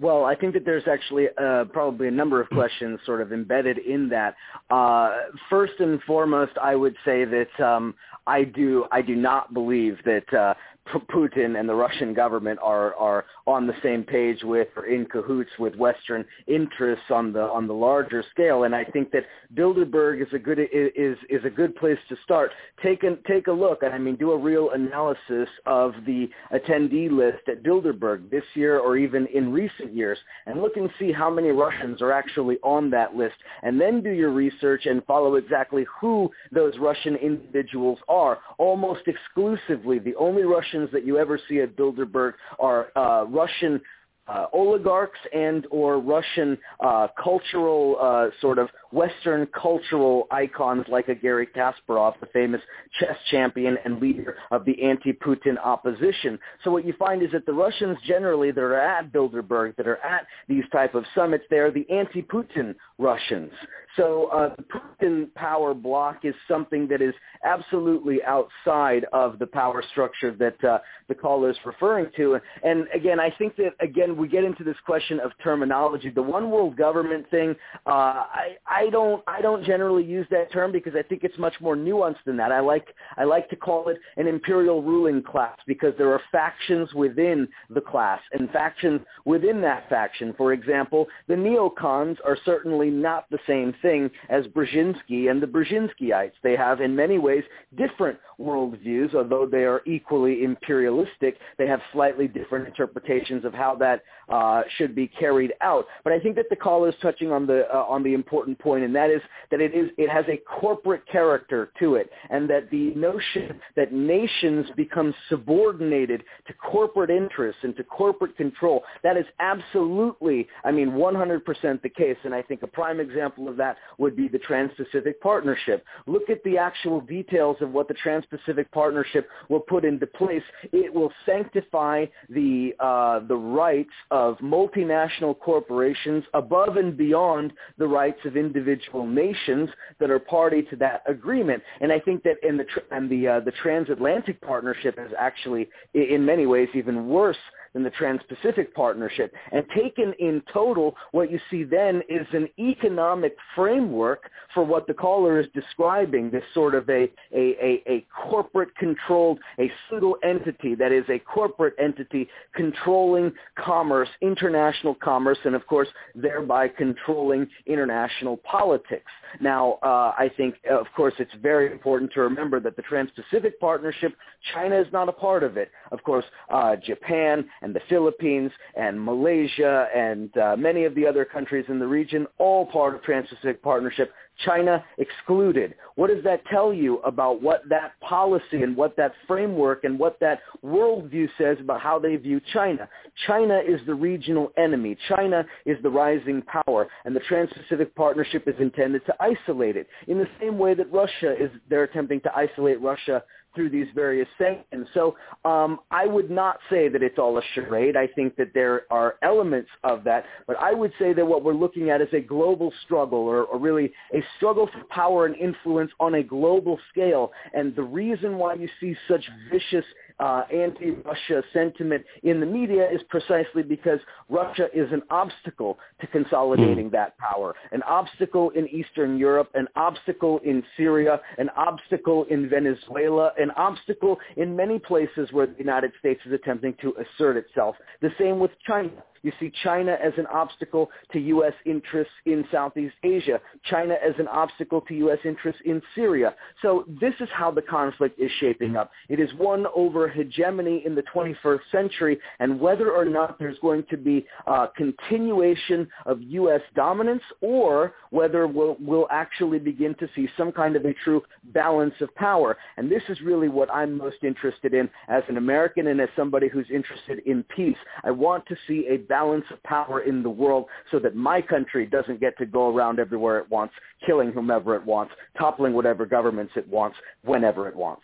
Well, I think that there's actually uh, probably a number of <clears throat> questions sort of embedded in that. Uh, first and foremost, I would say that um, I do I do not believe that uh, Putin and the Russian government are are on the same page with or in cahoots with Western interests on the on the larger scale. And I think that Bilderberg is a good is is a good place to start. Take a take a look, and I mean do a real analysis of the attendee list at Bilderberg this year or even in recent years, and look and see how many Russians are actually on that list, and then do your research and follow exactly who those Russian individuals are. Almost exclusively, the only That you ever see at Bilderberg are uh, Russian uh, oligarchs and or Russian uh, cultural uh, sort of Western cultural icons like a Garry Kasparov, the famous chess champion and leader of the anti-Putin opposition. So what you find is that the Russians generally that are at Bilderberg, that are at these type of summits, they are the anti-Putin Russians. So uh, the Putin power block is something that is absolutely outside of the power structure that uh, the caller is referring to. And again, I think that again we get into this question of terminology. The one world government thing, uh, I, I don't I don't generally use that term because I think it's much more nuanced than that. I like I like to call it an imperial ruling class because there are factions within the class and factions within that faction. For example, the neocons are certainly not the same thing as Brzezinski and the Brzezinskyites. They have in many ways different worldviews, although they are equally imperialistic. They have slightly different interpretations of how that uh, should be carried out. But I think that the caller is touching on the uh, on the important point point, and that is that it is it has a corporate character to it, and that the notion that nations become subordinated to corporate interests and to corporate control that is absolutely, I mean, 100% the case. And I think a prime example of that would be the Trans-Pacific Partnership. Look at the actual details of what the Trans-Pacific Partnership will put into place. It will sanctify the uh, the rights of multinational corporations above and beyond the rights of individual nations that are party to that agreement. And I think that in the and the uh, the transatlantic partnership is actually in many ways even worse the Trans-Pacific Partnership. And taken in total, what you see then is an economic framework for what the caller is describing, this sort of a, a, a, a corporate-controlled, a single entity that is a corporate entity controlling commerce, international commerce, and of course, thereby controlling international politics. Now, uh, I think, of course, it's very important to remember that the Trans-Pacific Partnership, China is not a part of it. Of course, uh, Japan and the Philippines and Malaysia and uh, many of the other countries in the region, all part of Trans-Pacific Partnership. China excluded. What does that tell you about what that policy and what that framework and what that worldview says about how they view China? China is the regional enemy. China is the rising power, and the Trans-Pacific Partnership is intended to isolate it in the same way that Russia is, they're attempting to isolate Russia through these various sanctions. So um, I would not say that it's all a charade. I think that there are elements of that, but I would say that what we're looking at is a global struggle, or, or really a struggle for power and influence on a global scale. And the reason why you see such vicious uh, anti-Russia sentiment in the media is precisely because Russia is an obstacle to consolidating mm. that power, an obstacle in Eastern Europe, an obstacle in Syria, an obstacle in Venezuela, an obstacle in many places where the United States is attempting to assert itself. The same with China. You see China as an obstacle to U.S. interests in Southeast Asia, China as an obstacle to U.S. interests in Syria. So this is how the conflict is shaping up. It is one over hegemony in the 21st century, and whether or not there's going to be a continuation of U.S. dominance or whether we'll, we'll actually begin to see some kind of a true balance of power. And this is really what I'm most interested in as an American and as somebody who's interested in peace. I want to see a balance of power in the world so that my country doesn't get to go around everywhere it wants, killing whomever it wants, toppling whatever governments it wants, whenever it wants.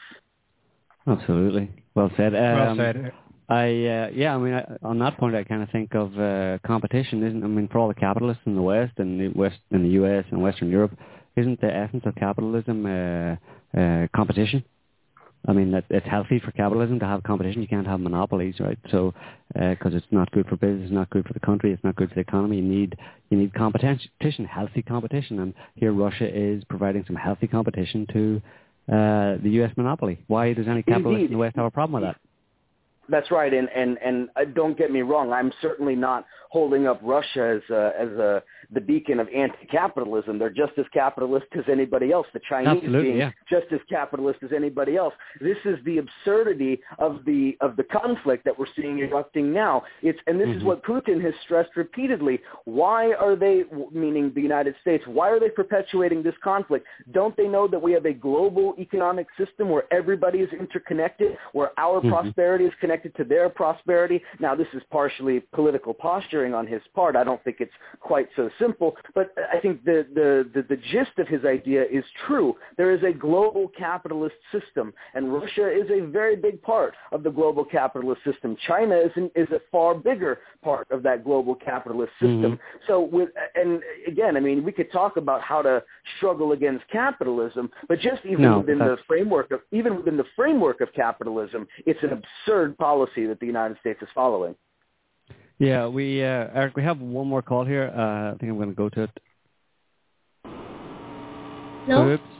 Absolutely. Well said. Um, well said. I uh, yeah, I mean, I, on that point, I kind of think of uh, competition, isn't? I mean, for all the capitalists in the West and the West in the U.S. and Western Europe, isn't the essence of capitalism uh, uh, competition? I mean, that it's healthy for capitalism to have competition. You can't have monopolies, right? So, because uh, it's not good for business, it's not good for the country, it's not good for the economy. You need you need competition, healthy competition, and here Russia is providing some healthy competition to uh, the U.S. monopoly. Why does any capitalist Indeed. in the West have a problem with that? That's right, and and and uh, don't get me wrong. I'm certainly not holding up Russia as a, as a the beacon of anti-capitalism. They're just as capitalist as anybody else. The Chinese Absolutely, being yeah. just as capitalist as anybody else. This is the absurdity of the of the conflict that we're seeing erupting now. It's and this mm-hmm. is what Putin has stressed repeatedly. Why are they, meaning the United States, why are they perpetuating this conflict? Don't they know that we have a global economic system where everybody is interconnected, where our mm-hmm. prosperity is connected to their prosperity? Now, this is partially political posturing on his part. I don't think it's quite so simple, but I think the, the, the, the gist of his idea is true. There is a global capitalist system, and Russia is a very big part of the global capitalist system. China is, an, is a far bigger part of that global capitalist system. Mm-hmm. So, with, and again, I mean, we could talk about how to struggle against capitalism, but just even no, within the framework of even within the framework of capitalism, it's an absurd policy that the United States is following. Yeah, we uh, Eric, we have one more call here. Uh, I think I'm going to go to it. No. Oops.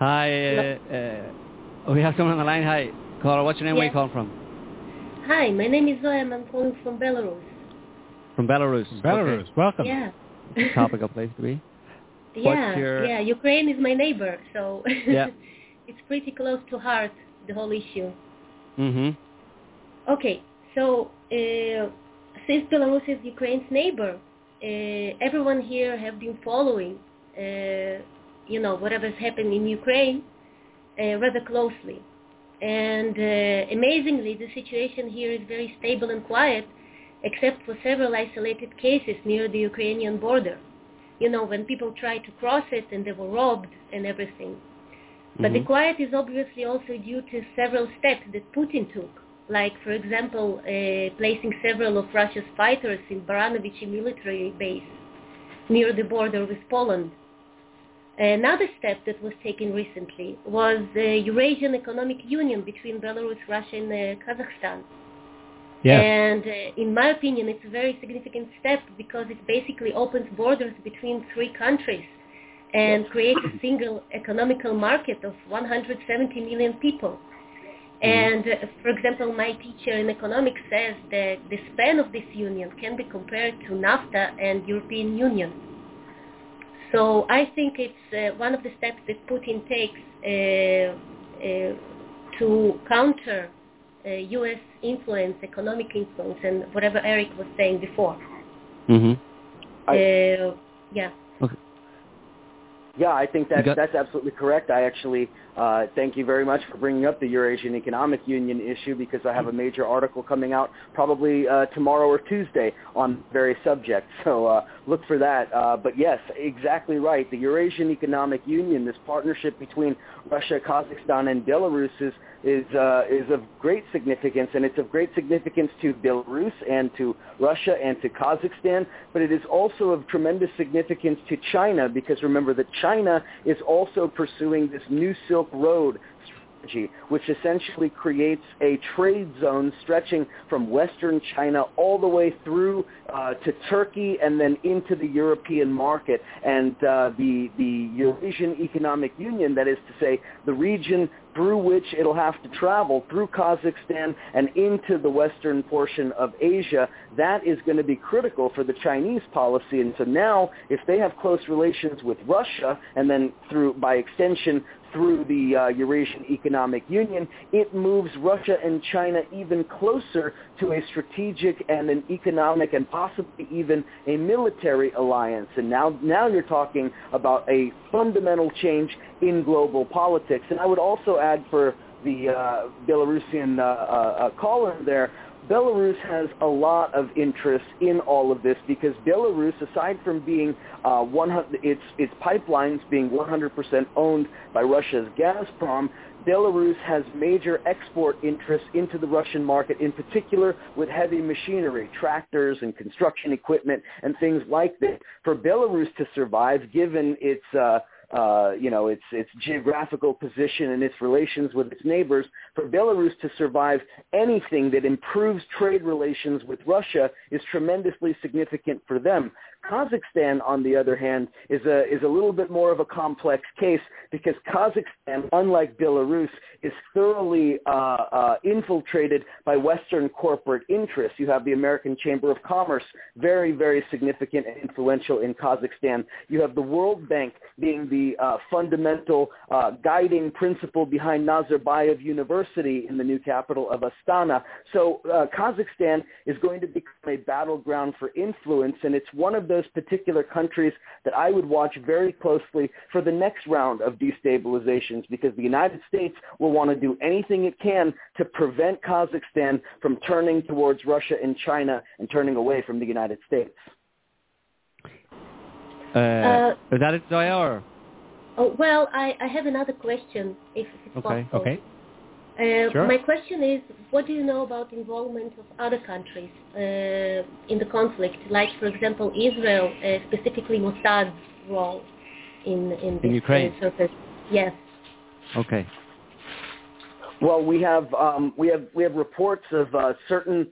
Hi. Uh, uh, we have someone on the line. Hi, caller. What's your name? Where you calling from? Hi, my name is Zoya. I'm calling from Belarus. From Belarus. Belarus. Okay. Welcome. Yeah. Topical place to be. Yeah, your... yeah. Ukraine is my neighbor, so yeah. <laughs> it's pretty close to heart the whole issue. Mhm. Okay, so uh, since Belarus is Ukraine's neighbor, uh, everyone here have been following uh, you know, whatever's happened in Ukraine uh, rather closely. And uh, amazingly, the situation here is very stable and quiet, except for several isolated cases near the Ukrainian border. You know, when people tried to cross it and they were robbed and everything. But mm-hmm. the quiet is obviously also due to several steps that Putin took, like, for example, uh, placing several of Russia's fighters in Baranovichi military base near the border with Poland Another step that was taken recently was the Eurasian Economic Union between Belarus, Russia, and uh, Kazakhstan. Yeah. And uh, in my opinion, it's a very significant step because it basically opens borders between three countries and creates a single economical market of 170 million people. Mm-hmm. And uh, for example, my teacher in economics says that the span of this union can be compared to NAFTA and European Union. So I think it's uh, one of the steps that Putin takes uh, uh, to counter U.S. Uh, influence, economic influence, and whatever Eric was saying before. Mm-hmm. I, yeah. Okay. Yeah, I think that that's absolutely correct. I actually uh, thank you very much for bringing up the Eurasian Economic Union issue because I have a major article coming out probably uh, tomorrow or Tuesday on various subjects. <laughs> So uh, look for that. Uh, but yes, exactly right. The Eurasian Economic Union, this partnership between Russia, Kazakhstan, and Belarus is is uh, is of great significance, and it's of great significance to Belarus and to Russia and to Kazakhstan. But it is also of tremendous significance to China because remember that China is also pursuing this new Silk Road strategy, which essentially creates a trade zone stretching from western China all the way through uh, to Turkey and then into the European market. And uh, the, the Eurasian Economic Union, that is to say, the region through which it'll have to travel through Kazakhstan and into the western portion of Asia, that is going to be critical for the Chinese policy. And so now, if they have close relations with Russia, and then through, by extension, through the uh, Eurasian Economic Union, it moves Russia and China even closer to a strategic and an economic and possibly even a military alliance. And now, now you're talking about a fundamental change in global politics. And I would also add for the uh, Belarusian uh, uh, uh caller there, Belarus has a lot of interest in all of this because Belarus, aside from being uh, 100, its its pipelines being 100% owned by Russia's Gazprom, Belarus has major export interests into the Russian market, in particular with heavy machinery, tractors and construction equipment and things like that. For Belarus to survive, given its uh, uh, you know, its its geographical position and its relations with its neighbors, for Belarus to survive anything that improves trade relations with Russia is tremendously significant for them. Kazakhstan, on the other hand, is a is a little bit more of a complex case because Kazakhstan, unlike Belarus, is thoroughly uh, uh, infiltrated by Western corporate interests. You have the American Chamber of Commerce, very very significant and influential in Kazakhstan. You have the World Bank being the uh, fundamental uh, guiding principle behind Nazarbayev University in the new capital of Astana. So uh, Kazakhstan is going to become a battleground for influence, and it's one of those particular countries that I would watch very closely for the next round of destabilizations because the United States will want to do anything it can to prevent Kazakhstan from turning towards Russia and China and turning away from the United States. Uh, uh, is that it, Zoya? Oh, well, I, I have another question, if it's okay. possible. Okay. Uh, sure. My question is, what do you know about involvement of other countries uh, in the conflict, like, for example, Israel, uh, specifically Mossad's role in in, in Ukraine? Surface? Yes. Okay. Well, we have um, we have we have reports of uh, certain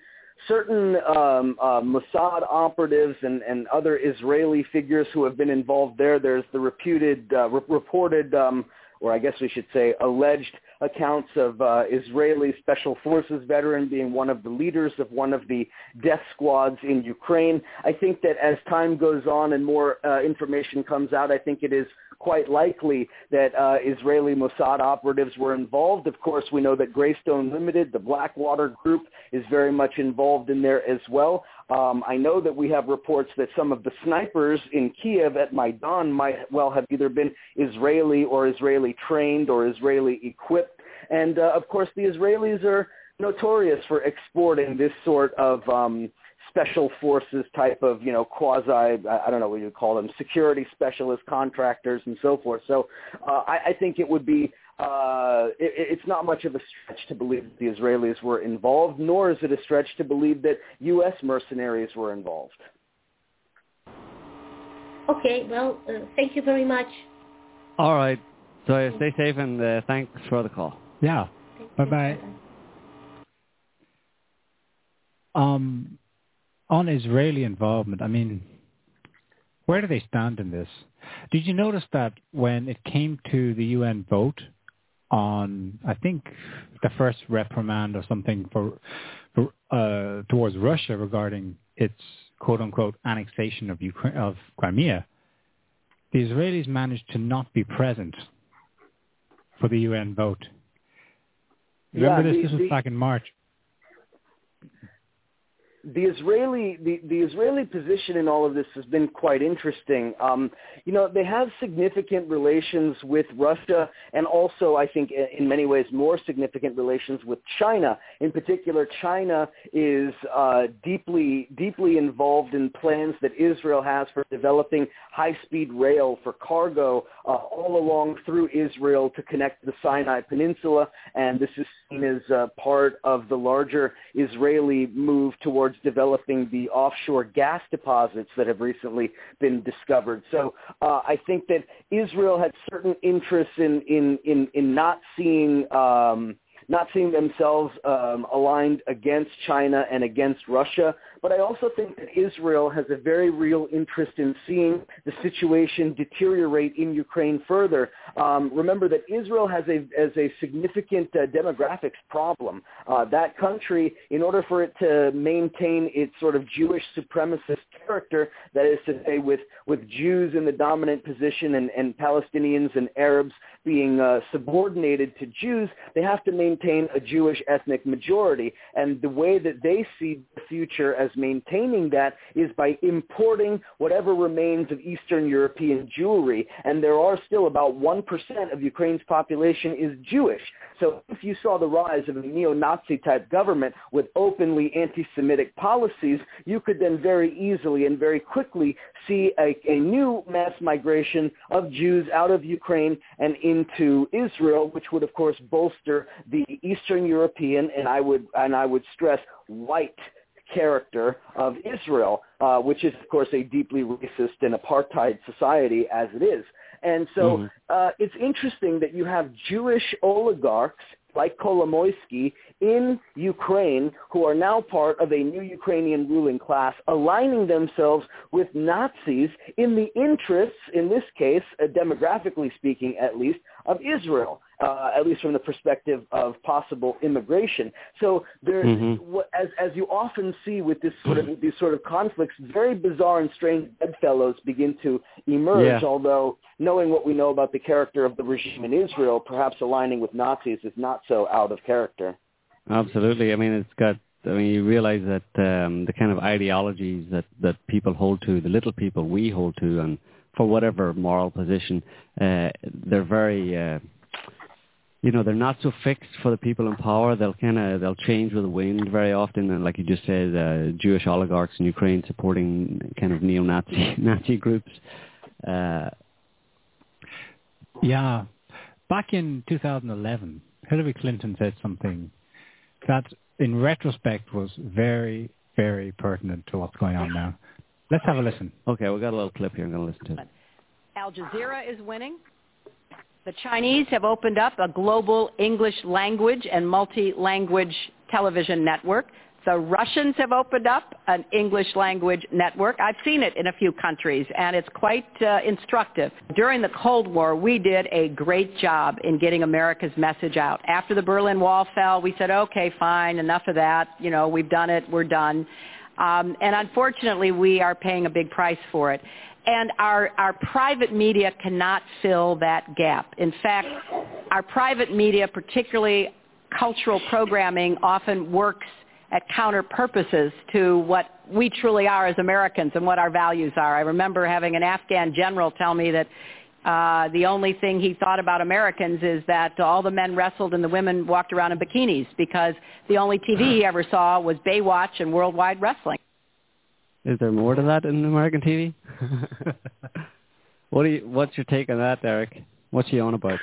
certain um, uh, Mossad operatives and, and other Israeli figures who have been involved there. There's the reputed uh, re- reported, um, or I guess we should say, alleged accounts of uh, Israeli Special Forces veteran being one of the leaders of one of the death squads in Ukraine. I think that as time goes on and more uh, information comes out, I think it is quite likely that uh, Israeli Mossad operatives were involved. Of course, we know that Greystone Limited, the Blackwater Group, is very much involved in there as well. Um, I know that we have reports that some of the snipers in Kiev at Maidan might well have either been Israeli or Israeli trained or Israeli equipped. And uh, of course, the Israelis are notorious for exporting this sort of um, special forces type of, you know, quasi, I don't know what you call them, security specialist contractors and so forth. So uh, I, I think it would be, uh, it, it's not much of a stretch to believe that the Israelis were involved, nor is it a stretch to believe that U.S. mercenaries were involved. Okay, well, uh, thank you very much. All right. So stay safe and uh, thanks for the call. Yeah. Bye-bye. Um, on Israeli involvement, I mean, where do they stand in this? Did you notice that when it came to the UN vote on, I think, the first reprimand or something for, for uh, towards Russia regarding its quote unquote annexation of Ukraine of Crimea, the Israelis managed to not be present for the UN vote. Remember yeah, this? The, this was the, back in March the Israeli the, the Israeli position in all of this has been quite interesting. Um, you know, they have significant relations with Russia, and also I think in many ways more significant relations with China. In particular, China is uh, deeply deeply involved in plans that Israel has for developing high-speed rail for cargo uh, all along through Israel to connect the Sinai Peninsula, and this is seen as uh, part of the larger Israeli move towards developing the offshore gas deposits that have recently been discovered. So uh, I think that Israel had certain interests in in in, in not seeing. Um, not seeing themselves um, aligned against China and against Russia. But I also think that Israel has a very real interest in seeing the situation deteriorate in Ukraine further. Um, remember that Israel has a, has a significant uh, demographics problem. Uh, that country, in order for it to maintain its sort of Jewish supremacist character, that is to say with, with Jews in the dominant position and, and Palestinians and Arabs being uh, subordinated to Jews, they have to maintain a Jewish ethnic majority. And the way that they see the future as maintaining that is by importing whatever remains of Eastern European Jewry. And there are still about 1% of Ukraine's population is Jewish. So if you saw the rise of a neo-Nazi type government with openly anti-Semitic policies, you could then very easily and very quickly see a, a new mass migration of Jews out of Ukraine and into Israel, which would of course bolster the Eastern European and I would and I would stress white character of Israel, uh, which is, of course, a deeply racist and apartheid society as it is. And so mm. uh, it's interesting that you have Jewish oligarchs like Kolomoisky in Ukraine who are now part of a new Ukrainian ruling class aligning themselves with Nazis in the interests, in this case, uh, demographically speaking at least, of Israel uh, at least from the perspective of possible immigration. So there, mm-hmm. as as you often see with this sort of <clears throat> these sort of conflicts, very bizarre and strange bedfellows begin to emerge. Yeah. Although knowing what we know about the character of the regime in Israel, perhaps aligning with Nazis is not so out of character. Absolutely. I mean, it's got I mean, you realize that um, the kind of ideologies that, that people hold to, the little people we hold to, and for whatever moral position, uh, they're very uh, you know they're not so fixed for the people in power. They'll kind of they'll change with the wind very often, and like you just said, uh, Jewish oligarchs in Ukraine supporting kind of neo-Nazi <laughs> Nazi groups. Uh, yeah, back in 2011, Hillary Clinton said something that, in retrospect, was very very pertinent to what's going on now. Let's have a listen. Okay, we've got a little clip here. I'm going to listen to it. Al Jazeera is winning. The Chinese have opened up a global English language and multi-language television network. The Russians have opened up an English language network. I've seen it in a few countries, and it's quite uh, instructive. During the Cold War, we did a great job in getting America's message out. After the Berlin Wall fell, we said, okay, fine, enough of that. You know, we've done it. We're done. Um, and unfortunately, we are paying a big price for it and our, our private media cannot fill that gap. In fact, our private media, particularly cultural programming, often works at counter purposes to what we truly are as Americans and what our values are. I remember having an Afghan general tell me that uh, the only thing he thought about Americans is that all the men wrestled and the women walked around in bikinis because the only TV he ever saw was Baywatch and Worldwide Wrestling. Is there more to that in American TV? <laughs> <laughs> what do you, what's your take on that, Eric? What's she on about?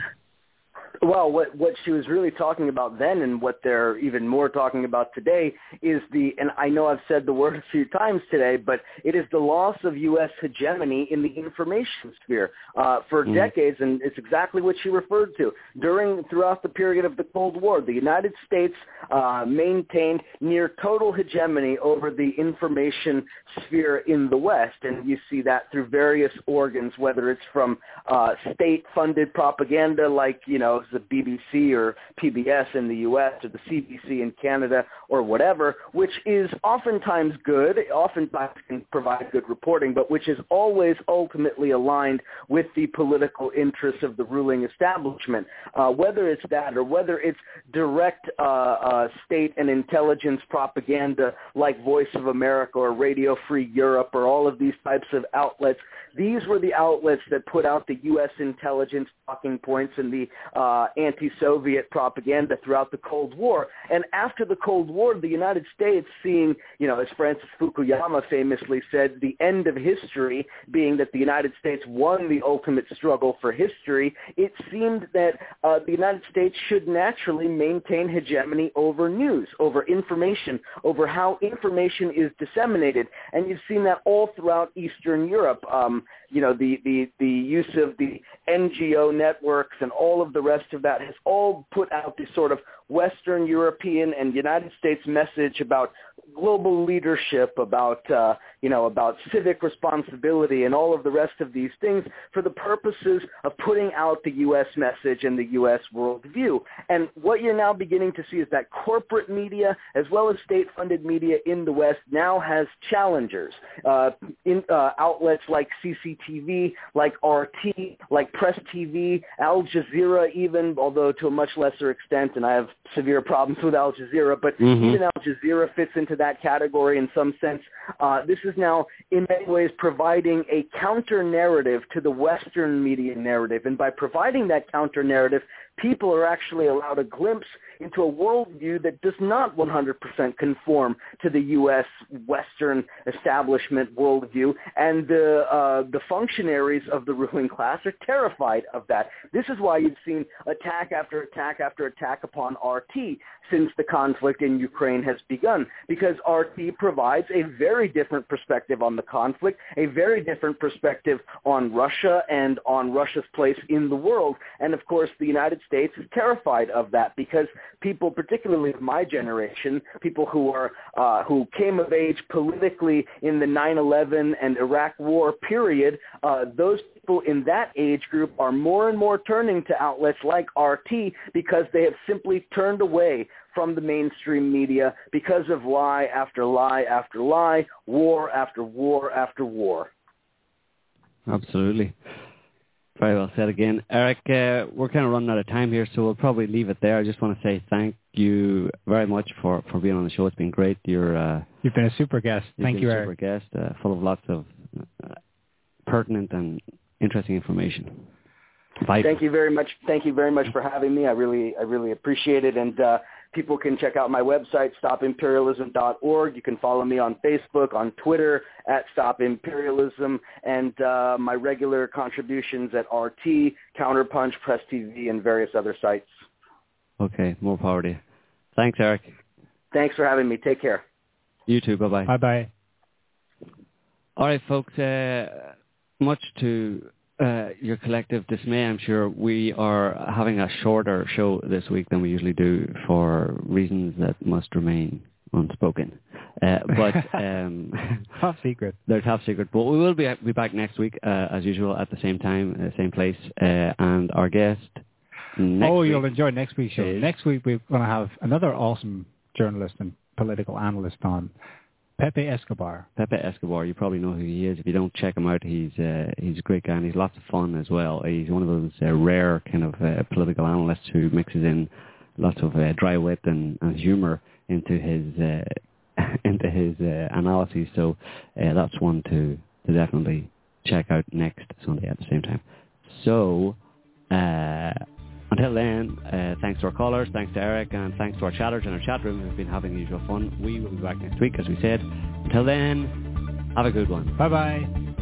Well, what what she was really talking about then, and what they're even more talking about today, is the. And I know I've said the <laughs> word a few times today, but it is the loss of U.S. hegemony in the information sphere uh, for mm. decades, and it's exactly what she referred to during throughout the period of the Cold War. The United States uh, maintained near total hegemony over the information sphere in the West, and you see that through various organs, whether it's from uh, state-funded propaganda like you know the BBC or PBS in the U.S. or the CBC in Canada or whatever, which is oftentimes good, oftentimes can provide good reporting, but which is always ultimately aligned with the political interests of the ruling establishment. Uh, whether it's that or whether it's direct uh, uh, state and intelligence propaganda like Voice of America or Radio Free Europe or all of these types of outlets, these were the outlets that put out the U.S. intelligence talking points and the uh, anti-Soviet propaganda throughout the Cold War. And after the Cold War, the United States, seeing, you know, as Francis Fukuyama famously said, the end of history being that the United States won the ultimate struggle for history, it seemed that uh, the United States should naturally maintain hegemony over news, over information, over how information is disseminated. And you've seen that all throughout Eastern Europe. Um, you know, the, the, the use of the NGO networks and all of the rest of that has all put out this sort of Western European and United States message about global leadership, about uh, you know about civic responsibility, and all of the rest of these things for the purposes of putting out the U.S. message and the U.S. worldview. And what you're now beginning to see is that corporate media, as well as state-funded media in the West, now has challengers. Uh, in uh, outlets like CCTV, like RT, like Press TV, Al Jazeera, even although to a much lesser extent, and I have severe problems with Al Jazeera, but mm-hmm. even Al Jazeera fits into that category in some sense. Uh, this is now, in many ways, providing a counter narrative to the Western media narrative, and by providing that counter narrative, people are actually allowed a glimpse into a worldview that does not 100% conform to the U.S. Western establishment worldview, and the uh, the functionaries of the ruling class are terrified of that. This is why you've seen attack after attack after attack upon RT since the conflict in Ukraine has begun, because RT provides a very different perspective on the conflict, a very different perspective on Russia and on Russia's place in the world, and of course the United States is terrified of that because people, particularly of my generation, people who are uh, who came of age politically in the 9/11 and Iraq War period, uh, those people in that age group are more and more turning to outlets like RT because they have simply turned away from the mainstream media because of lie after lie after lie, war after war after war. Absolutely. Very well said again. Eric, uh, we're kind of running out of time here, so we'll probably leave it there. I just want to say thank you very much for, for being on the show. It's been great. You're uh, You've been a super guest. Thank you, Eric. super guest, uh, full of lots of uh, pertinent and interesting information. Bye. Thank you very much. Thank you very much for having me. I really, I really appreciate it. And uh, people can check out my website, stopimperialism.org. You can follow me on Facebook, on Twitter at Stop Imperialism, and uh, my regular contributions at RT, Counterpunch, Press TV, and various other sites. Okay, more power to you. Thanks, Eric. Thanks for having me. Take care. You too. Bye-bye. Bye-bye. All right, folks. Uh, much to uh, your collective dismay, I'm sure we are having a shorter show this week than we usually do for reasons that must remain unspoken. Uh, but <laughs> um, <laughs> top secret. <laughs> They're top secret. But we will be be back next week uh, as usual at the same time, uh, same place, uh, and our guest. oh, you'll enjoy next week's show. Next week we're going to have another awesome journalist and political analyst on. Pepe Escobar. Pepe Escobar. You probably know who he is. If you don't check him out, he's uh, he's a great guy and he's lots of fun as well. He's one of those uh, rare kind of uh, political analysts who mixes in lots of uh, dry wit and, and humor into his uh, <laughs> into his uh, analyses. So uh, that's one to to definitely check out next Sunday at the same time. So. Uh, until then, uh, thanks to our callers, thanks to Eric, and thanks to our chatters in our chat room who've been having the usual fun. We will be back next week, as we said. Until then, have a good one. Bye-bye.